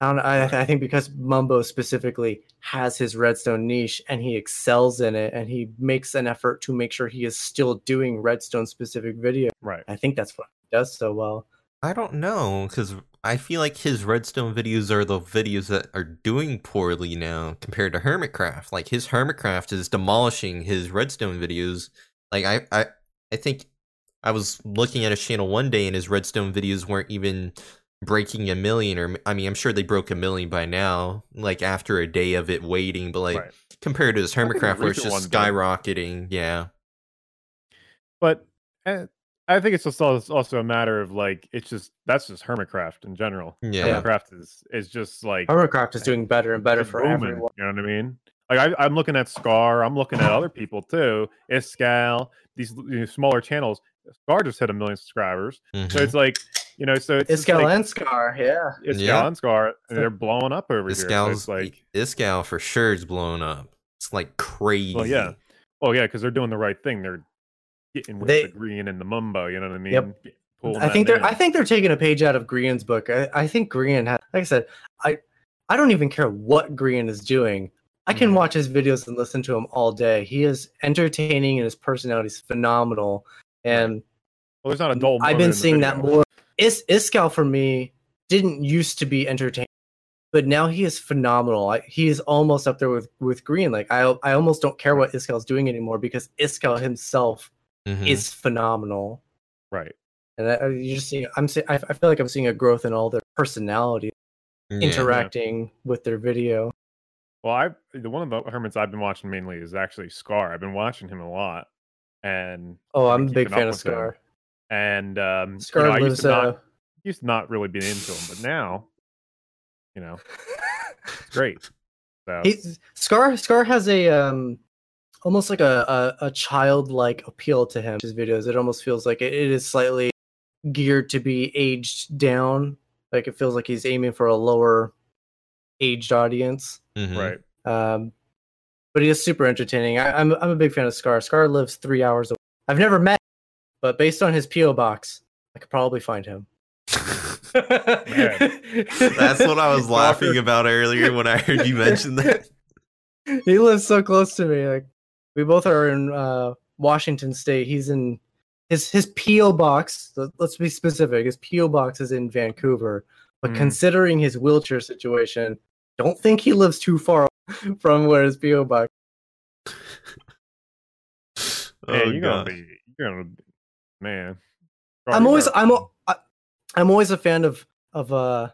I don't know, I, I think because Mumbo specifically has his redstone niche and he excels in it and he makes an effort to make sure he is still doing redstone specific video. Right. I think that's what he does so well. I don't know because I feel like his Redstone videos are the videos that are doing poorly now compared to Hermitcraft. Like his Hermitcraft is demolishing his Redstone videos. Like I, I, I think I was looking at his channel one day and his Redstone videos weren't even breaking a million. Or I mean, I'm sure they broke a million by now. Like after a day of it waiting, but like right. compared to his I think Hermitcraft where it's just ones are- skyrocketing. Yeah. But eh, I think it's just also a matter of like it's just that's just Hermitcraft in general. Yeah. Hermitcraft is is just like Hermitcraft is doing better and better for booming, everyone. You know what I mean? Like I, I'm looking at Scar. I'm looking at other people too. iSkall, these you know, smaller channels. Scar just hit a million subscribers. So Mhm. it's like you know. So it's just iSkall like, and Scar, yeah. iSkall Yeah. and Scar, and they're blowing up over This here. So gal's it's like, this gal for sure is blowing up. It's like crazy. Oh, yeah. oh yeah, because they're doing the right thing. They're getting with They- the Grian and the mumbo. You know what I mean? Yep. Pulling I think they're in. I think they're taking a page out of Grian's book. I, I think Grian had like I said, I I don't even care what Grian is doing. I can Mhm. watch his videos and listen to him all day. He is entertaining and his personality is phenomenal. And well, there's not a dull. I've been seeing that more. Is iSkall for me didn't used to be entertaining, but now he is phenomenal. I, he is almost up there with with Grian. Like I I almost don't care what iSkall's doing anymore because iSkall himself Mhm. is phenomenal. Right. And I, you just see, I'm, see, I, I feel like I'm seeing a growth in all their personality Yeah. interacting with their video. Well, I the one of the hermits I've been watching mainly is actually Scar. I've been watching him a lot, and Oh, I'm a big fan of Scar. him. Scar. and um, Scar you know, I used to not Uh, used to not really be into him, but now, you know, it's great. So he, Scar Scar has a um almost like a, a a childlike appeal to him. His videos, it almost feels like it, it is slightly geared to be aged down. Like it feels like he's aiming for a lower aged audience. Mhm. right, Um, but he is super entertaining. I, I'm I'm a big fan of Scar. Scar lives three hours away. I've never met, him, but based on his PO box, I could probably find him. That's what I was laughing about earlier when I heard you mention that. he lives so close to me. Like we both are in uh, Washington State. He's in his his PO box. let- Let's be specific. His PO box is in Vancouver, but Mm. considering his wheelchair situation, don't think he lives too far from where his PO box. man, oh you're gonna god. be, you're gonna, man. I'm always I'm al- I- I'm always a fan of of uh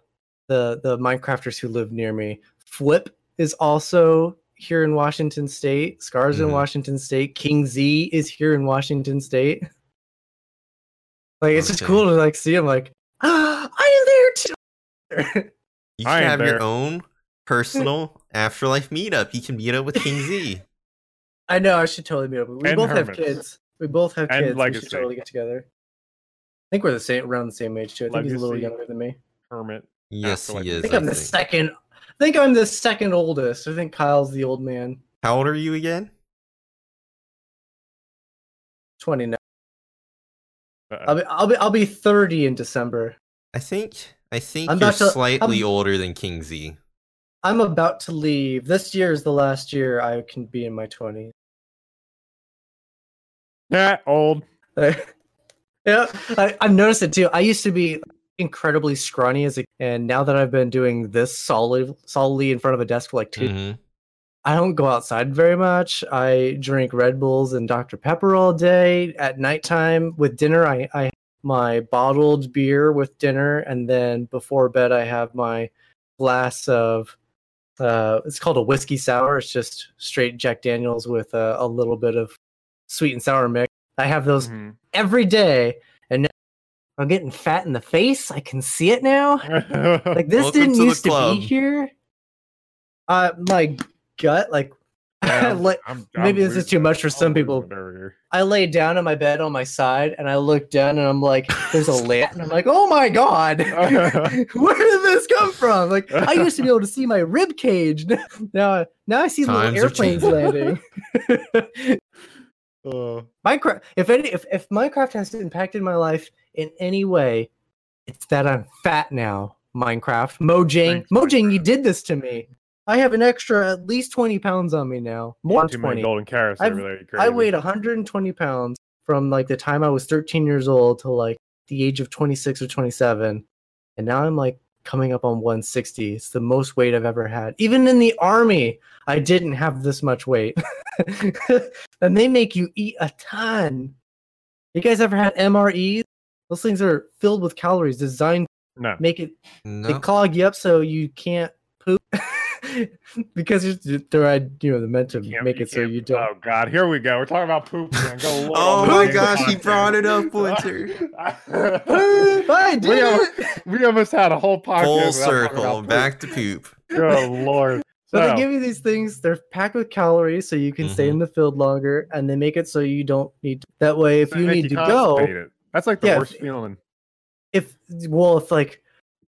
the the Minecrafters who live near me. Flip is also here in Washington State. Scars in Mhm. Washington State. King Z is here in Washington State. Like it's just cool to like see him like ah, I am there too. You I can ain't have your own personal afterlife meetup. You can meet up with King Z. I know I should totally meet up. We And both have kids. We both have And kids. We should totally get together. I think we're the same around the same age too. I think he's a little younger than me. hermit. Yes, Afterlife he is. I think I I'm the second. I think I'm the second oldest. I think Kyle's the old man. How old are you again? Twenty nine. I'll be I'll be I'll be thirty in December. I think I think I'm you're to- slightly I'm- older than King Z. I'm about to leave. This year is the last year I can be in my twenties. Yeah, old. Yeah, I, I've noticed it too. I used to be incredibly scrawny as a, and now that I've been doing this solid, solidly in front of a desk for like 2 Mhm. I don't go outside very much. I drink Red Bulls and Dr Pepper all day. At nighttime with dinner, I I have my bottled beer with dinner, and then before bed, I have my glass of. Uh, it's called a whiskey sour. It's just straight Jack Daniels with a, a little bit of sweet and sour mix. I have those Mhm. every day, and now I'm getting fat in the face. I can see it now. Like this Welcome didn't to used to be here. Uh, my gut, like, Yeah, I'm- like I'm- maybe I'm this is too much for some people. losing it over here. I lay down on my bed on my side, and I look down, and I'm like, "There's a lamp," and I'm like, "Oh my god, where did this come from?" Like, I used to be able to see my rib cage. Now, now I see Times little airplanes landing. Uh, Minecraft. If any, if, if Minecraft has impacted my life in any way, it's that I'm fat now. Minecraft, Mojang, Thanks, Mojang, you did this to me. I have an extra at least twenty pounds on me now. More than twenty. golden carrots I've- over there. you I crazy. weighed 120 pounds from like the time I was 13 years old to like the age of 26 or 27, and now I'm like coming up on 160. It's the most weight I've ever had. Even in the army, I didn't have this much weight. and they make you eat a ton. You guys ever had MREs? Those things are filled with calories, designed No. to make it they clog you up so you can't poop because you're, they're you know they're meant to make it so you don't. Oh God, here we go. We're talking about poop. again. Go Oh my gosh, he brought it up, Winter. I did we, it! almost, we almost had a whole podcast. Full circle, back to poop. Good Lord. So So, they give you these things. They're packed with calories, so you can stay Mm-hmm. in the field longer, and they make it so you don't need. That way, if they you make need to go, constipated. that's like the Yeah, worst if- feeling. if well, if like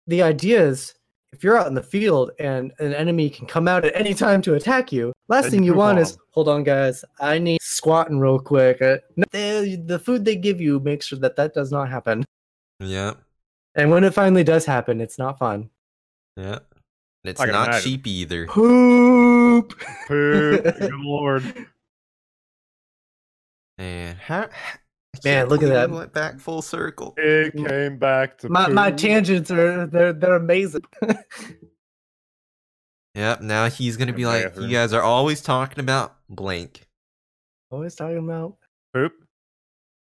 the idea is, if you're out in the field and an enemy can come out at any time to attack you, last Then thing you you want on is, 'em. hold on, guys, I need squatting real quick. Uh, they- the food they give you makes sure that that does not happen. Yeah, And when it finally does happen, it's not fun. yeah. And it's not imagine. cheap either. Poop. Poop. Good Lord. Man, how? I Man, look at that. we Went back full circle. It came back to My my tangents are they're they're amazing. Yep. Now he's gonna In be the like, you guys are always talking about blank. Always talking about Poop.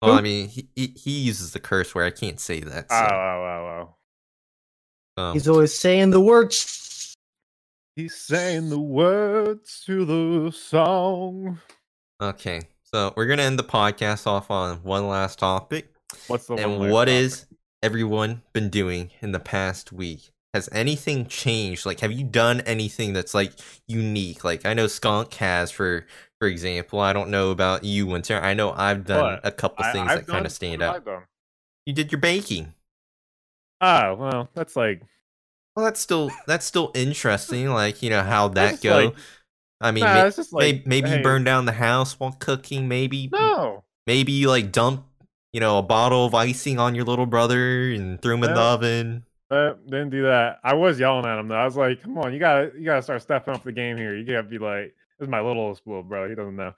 Well, I mean, he, he he uses the curse where I can't say that. Oh, So, oh, oh, oh. um, he's always saying the words. He's saying the words to the song. okay, so we're gonna end the podcast off on one last topic. What's the and what topic? is everyone been doing in the past week? Has anything changed? Like, have you done anything that's like unique? Like, I know Skunk has, for for example. I don't know about you, Winter. I know I've done a couple I- things I've that kind of stand out. You did your baking. Oh well, that's like Well, that's still that's still interesting. Like, you know, how that go? like- I mean, nah, may- like may- maybe you hey, burn down the house while cooking. Maybe No, maybe you like dump, you know, a bottle of icing on your little brother and threw him in the oven. uh, didn't do that. I was yelling at him though. I was like, "Come on, you gotta, you gotta start stepping up the game here. You gotta be like, this is my littlest little bro. He doesn't know."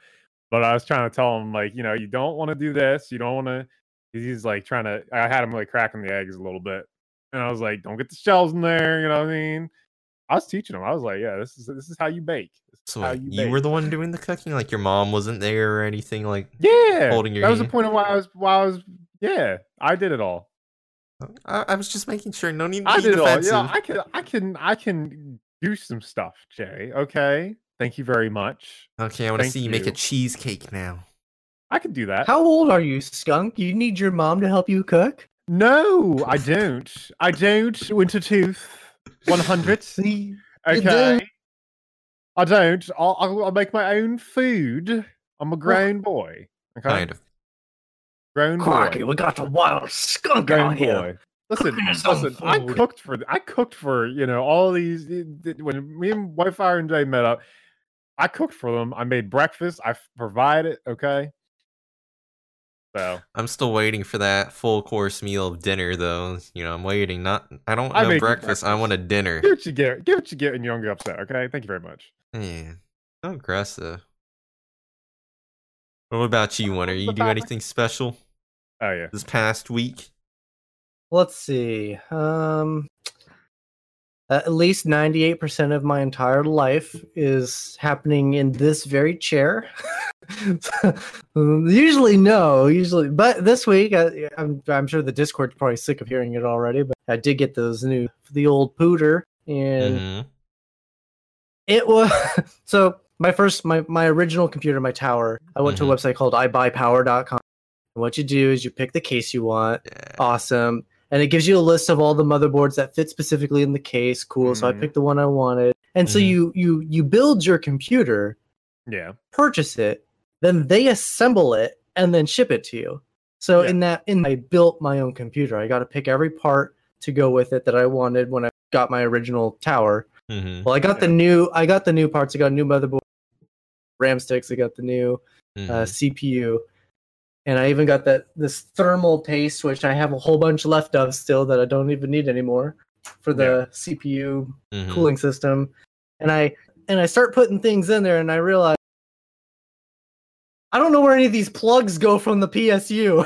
But I was trying to tell him like, you know, you don't want to do this. You don't want to. He's like trying to. I had him like cracking the eggs a little bit, and I was like, "Don't get the shells in there." You know what I mean? I was teaching him. I was like, "Yeah, this is this is how you bake. So how you, you bake." were the one doing the cooking, like your mom wasn't there or anything. Like yeah. holding your that was the hand. point of why I was why I was. Yeah, I did it all. Oh, I, I was just making sure. No need to I be did it all. Yeah, I can, I can, I can do some stuff, Jay. Okay, thank you very much. okay, I want to see you make a cheesecake now. I can do that. How old are you, skunk? You need your mom to help you cook? No, I don't. I don't. Winter tooth, one hundred. See, Okay, don't. I don't. I'll, I'll, I'll make my own food. I'm a grown boy. Okay, Kind of. grown Crocky, boy. we got the wild skunk Grown out here. Listen, Cooking us some listen. I cooked for. I cooked for you know all these. When me and White Fire and Jay met up, I cooked for them. I made breakfast. I provided. Okay. So I'm still waiting for that full course meal of dinner, though. You know, I'm waiting. Not, I don't I know made breakfast. I want a dinner. give what you get. Give what you get when you don't get upset. Okay. Thank you very much. Man, so aggressive. What about you, Winter? You do anything special? Oh yeah. this past week? Let's see. Um, at least 98% of my entire life is happening in this very chair. usually, no. Usually, but this week, I, I'm, I'm sure the Discord's probably sick of hearing it already. But I did get those new, the old pooter, and Mhm. it was so my first, my my original computer, my tower. I went to a website called ibuypower.com. What you do is you pick the case you want Yeah. awesome and it gives you a list of all the motherboards that fit specifically in the case cool so i Mhm. picked the one i wanted and so Mhm. you you you build your computer Yeah. purchase it then they assemble it and then ship it to you so Yeah. in that in i built my own computer i got to pick every part to go with it that i wanted when i got my original tower Mhm. well i got the new i got the new parts i got a new motherboard ram sticks i got the new uh, Mhm. CPU, and I even got that this thermal paste, which I have a whole bunch left of still that I don't even need anymore for the CPU Mhm. cooling system. And I and I start putting things in there, and I realize I don't know where any of these plugs go from the PSU.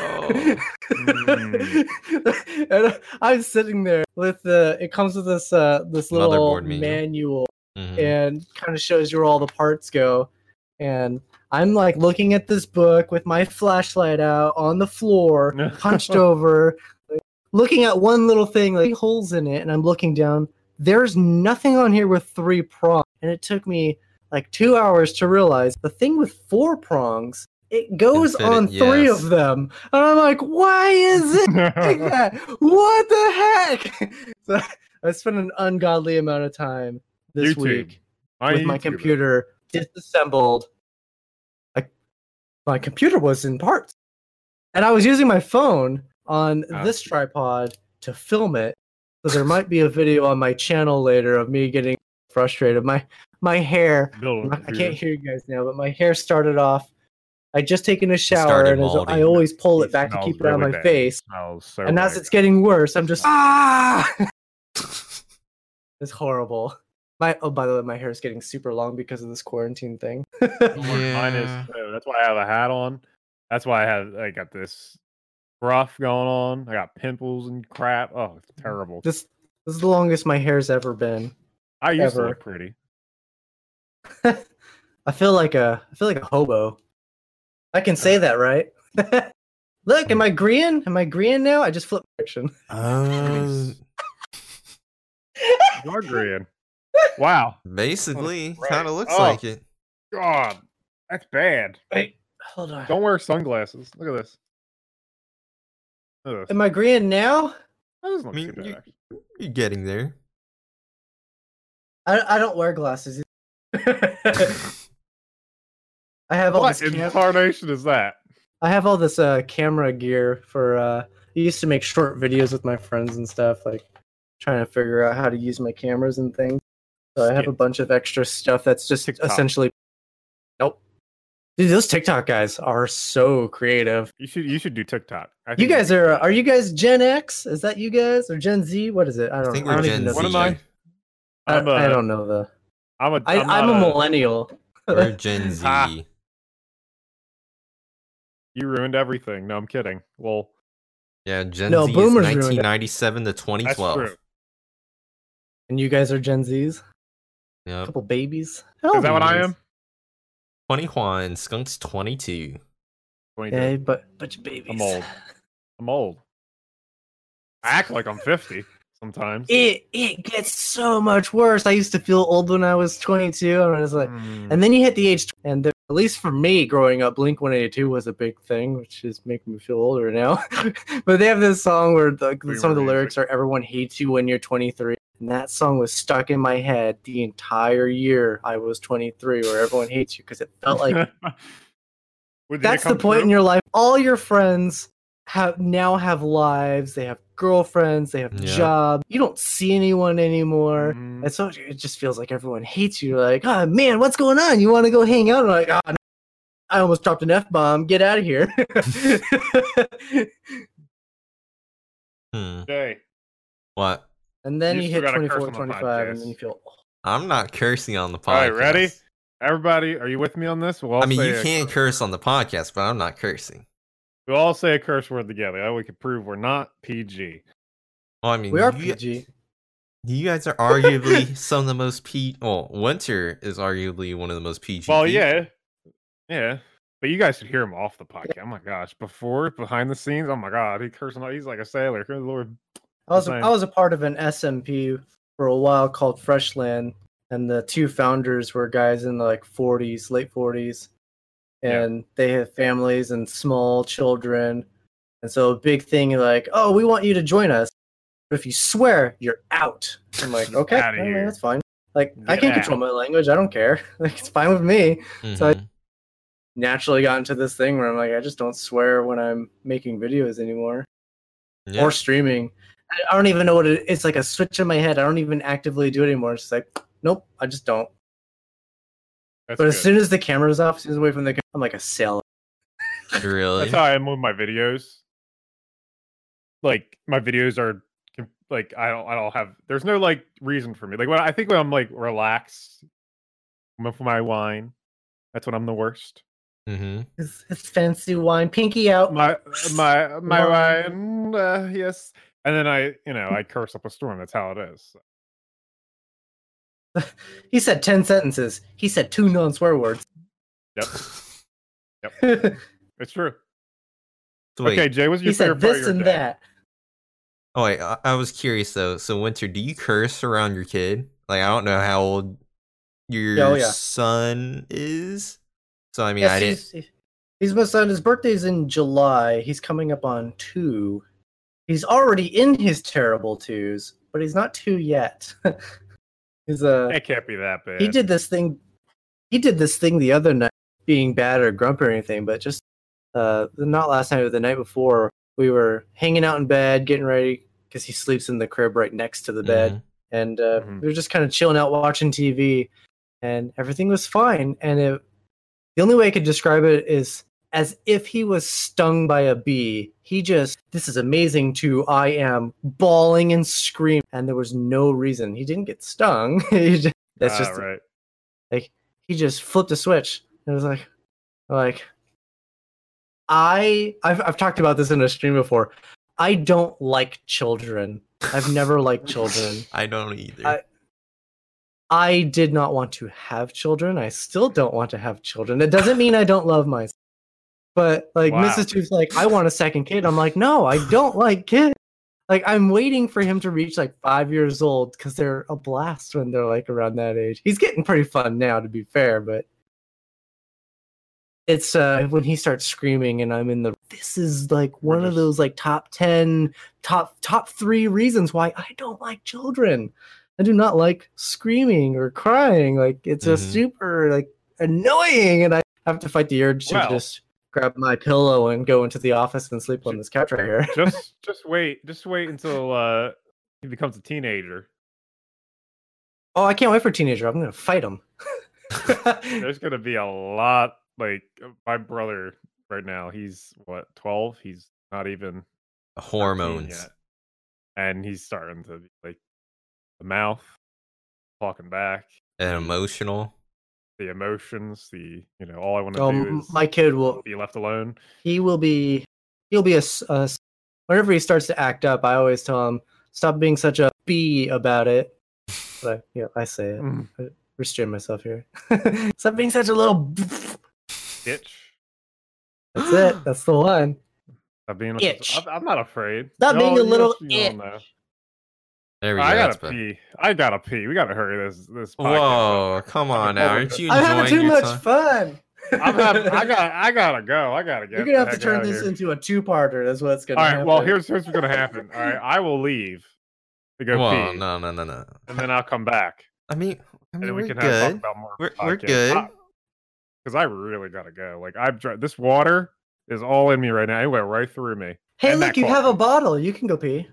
and I'm sitting there with the. It comes with this uh this little manual. manual Mhm. and kind of shows you where all the parts go. And I'm like looking at this book with my flashlight out on the floor, hunched over, like, looking at one little thing, like holes in it, and I'm looking down. There's nothing on here with three prongs, and it took me like two hours to realize the thing with four prongs. It goes fit it, on three yes. of them, and I'm like, why is it like that? What the heck? So I spent an ungodly amount of time this YouTube. week On with my computer disassembled. My computer was in parts, and I was using my phone on Ah. this tripod to film it. So there might be a video on my channel later of me getting frustrated. My my hair. Build a I'm not- I can't hear you guys now, but my hair started off. I just taken a shower, and as I always pull It back to keep it really my bad. face. so And as it's getting worse, I'm just ah. it's horrible. My oh, by the way, my hair is getting super long because of this quarantine thing. Mine Yeah. is too. That's why I have a hat on. That's why I have I got this rough going on. I got pimples and crap. Oh, it's terrible. this this is the longest my hair's ever been. I used to look pretty. I feel like a I feel like a hobo. I can say that, right? Look, am I green? Am I green now? I just flipped direction. Uh, You are green. Wow. basically, kind of looks Oh. like it. God. That's bad. Wait, hold on. Don't wear sunglasses. Look at this. Look at this. Am I green now? That doesn't I look mean, too bad, you- actually. You're getting there. I I don't wear glasses. I have all What this cam- incarnation is that? I have all this uh camera gear for uh I used to make short videos with my friends and stuff, like trying to figure out how to use my cameras and things. So I have a bunch of extra stuff that's just TikTok. essentially Nope. Dude, those TikTok guys are so creative. You should you should do TikTok. I You guys are are you guys Gen X? Is that you guys or Gen Z? What is it? I I don't think know. I we're don't even Gen know. Z. What am I? I, I'm a, I don't know the I'm a. I, I'm, I'm, not a millennial. We're Gen Z. Ah. You ruined everything. No, I'm kidding. Well, Yeah, Gen No, Z is boomers ruined 1997 to that's 2012. true. and you guys are Gen Zs? A couple babies. How Is old that are what I am? 20 Juan, Skunk's 22. 22. Yeah, but bunch of babies. I'm old. I'm old. I act like I'm 50 sometimes. It it gets so much worse. I used to feel old when I was 22, and I was like, Mm. and then you hit the age, and the, at least for me, growing up, Blink 182 was a big thing, which is making me feel older now. but they have this song where the, some of the lyrics are "Everyone hates you when you're 23," and that song was stuck in my head the entire year I was 23, where everyone hates you because it felt like Would- that's the come point in your life. All your friends have now have lives. They have girlfriends. They have Yeah. jobs. You don't see anyone anymore. Mhm. And so it just feels like everyone hates you. Like, oh man, what's going on? You want to go hang out? And I'm like, oh, no. I almost dropped an f bomb. Get out of here. Hmm. Jay, What? And then You you, hit gotta 24, on the 25, and then you feel. I'm not cursing on the podcast. All right, ready? everybody, are you with me on this? Well, I mean, you a- can curse on the podcast, but I'm not cursing. We all say a curse word together. That we can prove we're not PG. Well, I mean, We are you, PG. you guys are arguably some of the most P. Well, Winter is arguably one of the most PG. Well, people. yeah, yeah. But you guys should hear him off the podcast. Oh my gosh! Before, behind the scenes, oh my god, he cursing. He's like a sailor. Good lord. I was Design. I was a part of an SMP for a while called Freshland, and the two founders were guys in the like 40s, late 40s, Yeah. and they had families and small children, and so a big thing like, oh, we want you to join us, but if you swear, you're out. I'm like, okay, Outta all right, that's fine. Like I Get can control my language. I don't care. Like it's fine with me. so I- Mhm. Naturally got into this thing where I'm like, I just don't swear when I'm making videos anymore yeah. or streaming. I- I don't even know what it It's like a switch in my head. I don't even actively do it anymore. It's just like, nope, I just don't. That's but good. as soon as the camera's off, as soon as away from the, camera, I'm like a sailor. really. That's how I am with my videos. Like my videos are like I don't I don't have there's no like reason for me. Like when I think when I'm like relaxed with my wine, that's when I'm the worst. Mm-hmm. It's, it's fancy wine, pinky out. My my my Wine. wine, uh, yes. And then I, you know, I curse up a storm. That's how it is. He said ten sentences. He said two non-swear words. Yep, Yep. it's true. So wait, Okay, Jay, what's your he said favorite part of this your and day? that. Oh wait, I, I was curious though. So Winter, do you curse around your kid? Like I don't know how old oh, your Oh, yeah. son is. So I mean, Yes, I didn't. he's, he's my son. His birthday's in July. He's coming up on two. He's already in his terrible twos, but he's not two yet. he's a. It can't be that bad. he did this thing he did this thing the other night being bad or grumpy or anything but just uh not last night but the night before we were hanging out in bed getting ready because he sleeps in the crib right next to the bed Mhm. and uh, Mhm. we were just kind of chilling out watching tv and everything was fine and it, the only way i could describe it is as if he was stung by a bee. He just this is amazing to i am bawling and screaming and there was no reason he didn't get stung. He just- that's Ah, just right. he just flipped a switch. And it was like like i I've, I've talked about this in a stream before. I don't like children. I've never liked children. I don't either. I- i did not want to have children. I still don't want to have children. That doesn't mean i don't love myself but like Wow. mrs tooth's like i want a second kid. I'm like no i don't like kids. Like i'm waiting for him to reach like five years old because they're a blast when they're like around that age. He's getting pretty fun now to be fair but it's uh when he starts screaming and i'm in the this is like one of those like top 10 top top three reasons why i don't like children. I do not like screaming or crying. Like it's Mhm. just super like annoying and i have to fight the urge to just grab my pillow and go into the office and sleep on this couch right here just just wait. Just wait until uh he becomes a teenager. oh i can't wait for teenager i'm gonna fight him There's gonna be a lot like uh, my brother right now, he's what, twelve? He's not even Hormones. yet. And he's starting to be like the mouth talking back, and emotional. The emotions, the you know, all I want to oh do is my kid will be left alone. he will be he'll be a, s- a whenever he starts to act up i always tell him stop being such a bee about it but yeah i say it Mm, I restrain myself here stop being such a little Bitch. that's it that's the one Stop being Itch. I'm, I'm not afraid. Stop being a little itch. Know. There we go. I gotta better. pee. I gotta pee. We gotta hurry this this. podcast Whoa, up. come on now. Aren't it. you i'm having too much time? fun I'm having, I got I gotta go. I gotta get. you're gonna have to turn this here. into a two-parter that's what's gonna All right. happen Well, here's here's what's gonna happen. All right, I will leave to go Whoa, pee, no, no, no, no. and then I'll come back, I mean, I mean then we we're can have talk good. about more. We're- we're good. Cause I really gotta go. Like I've dr- this water is all in me right now. It went right through me. hey and look that you have a bottle you can go pee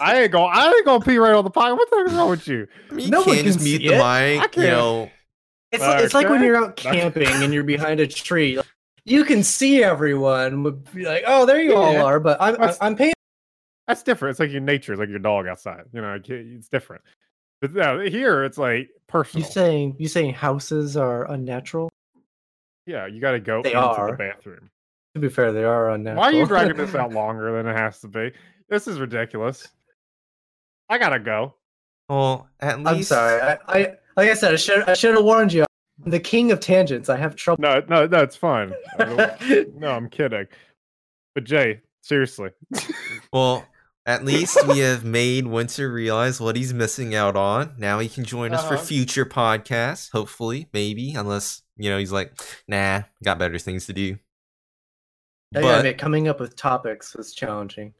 I ain't going. I ain't gonna pee right on the pot. What the heck's wrong with you? I mean, you No one can't just can mute the it. mic. I You can't. know, It's, like, it's like when you're out camping and you're behind a tree. You can see everyone. would be Like, oh, there you all are. But I'm I'm, That's- I'm paying. That's different. It's like your nature. It's like your dog outside. You know, it's different. But no, here it's like personal. You personal. saying you saying houses are unnatural? yeah, you got to go They into are. the bathroom. To be fair, they are unnatural. Why are you dragging this out longer than it has to be? This is ridiculous. I gotta go. Well, at least I'm sorry. I, I like I said, I should I should have warned you. I'm the king of tangents. I have trouble. No, no, no, it's fine. No, I'm kidding. But Jay, seriously. Well, at least we have made Winter realize what he's missing out on. Now he can join us for Uh-huh. future podcasts, hopefully, maybe, unless, you know, he's like, nah, got better things to do. I gotta admit, coming up with topics was challenging.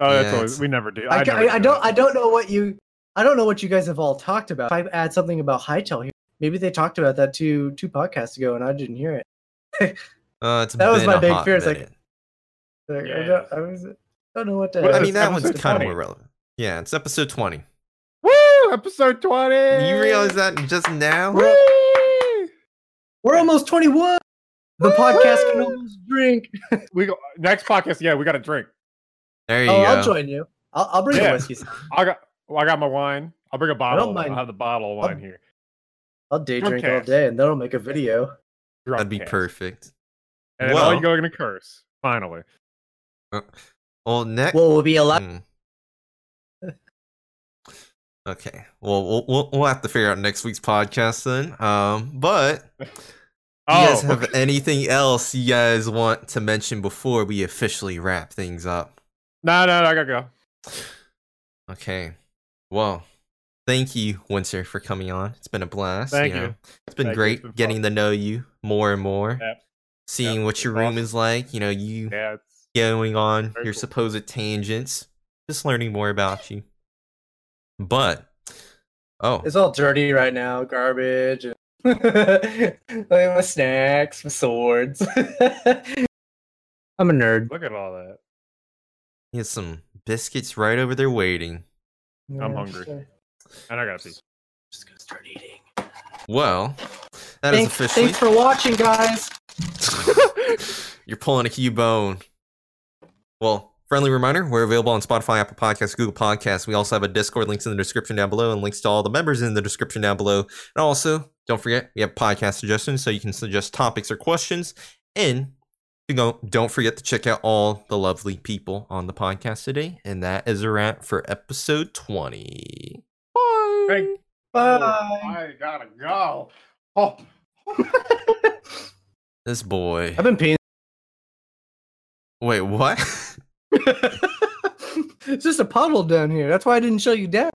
Oh, that's Yeah, always we never do. I, never I, I do don't that. I don't know what you I don't know what you guys have all talked about. If I add something about Hytale here, maybe they talked about that two two podcasts ago and I didn't hear it. uh, it's that was my big fear, it's like- minute. Like, I, don't, I was I don't know what to. What I mean, that episode one's kind of 20? more relevant. Yeah, it's episode 20. Woo! Episode 20! You realize that just now? Woo! We're almost 21. The podcast can almost drink. We go next podcast. Yeah, we got to drink. There you Oh, go. I'll join you. I'll, I'll bring Yeah. the whiskey. I got well, I got my wine. I'll bring a bottle. I mind. I'll have the bottle of I'll- wine here. I'll day drink all day, and then I'll make a video. Drunk That'd be cast. perfect. And then all Well- you going to curse. Finally. Well, next. Well, we'll be allowed? Hmm. Okay. Well, we'll we'll we'll have to figure out next week's podcast then. Um, but do you guys have okay. anything else you guys want to mention before we officially wrap things up? No, no, no, I gotta go. Okay. Well, thank you, Winter, for coming on. It's been a blast. Thank know. you. It's been Thank great It's been getting fun. to know you more and more. Yep. Seeing Yep, what your it's room awesome. is like. You know, you Yeah, going on your cool. supposed tangents. Just learning more about you. But oh, It's all dirty right now, garbage. And like my snacks, my swords. I'm a nerd. look at all that. He has some biscuits right over there waiting. I'm hungry. sure. And I gotta pee. Just gonna start eating. Well, that is Thanks, officially thanks for watching, guys. You're pulling a Cubone. Well, friendly reminder, we're available on Spotify, Apple Podcasts, Google Podcasts. We also have a Discord links in the description down below and links to all the members in the description down below. And also, don't forget, we have podcast suggestions so you can suggest topics or questions. And you know, don't forget to check out all the lovely people on the podcast today. And that is a wrap for episode 20. Bye. Thank- Bye. I gotta go. Oh. This boy. I've been peeing. Wait, what? it's just a puddle down here. That's why I didn't show you down.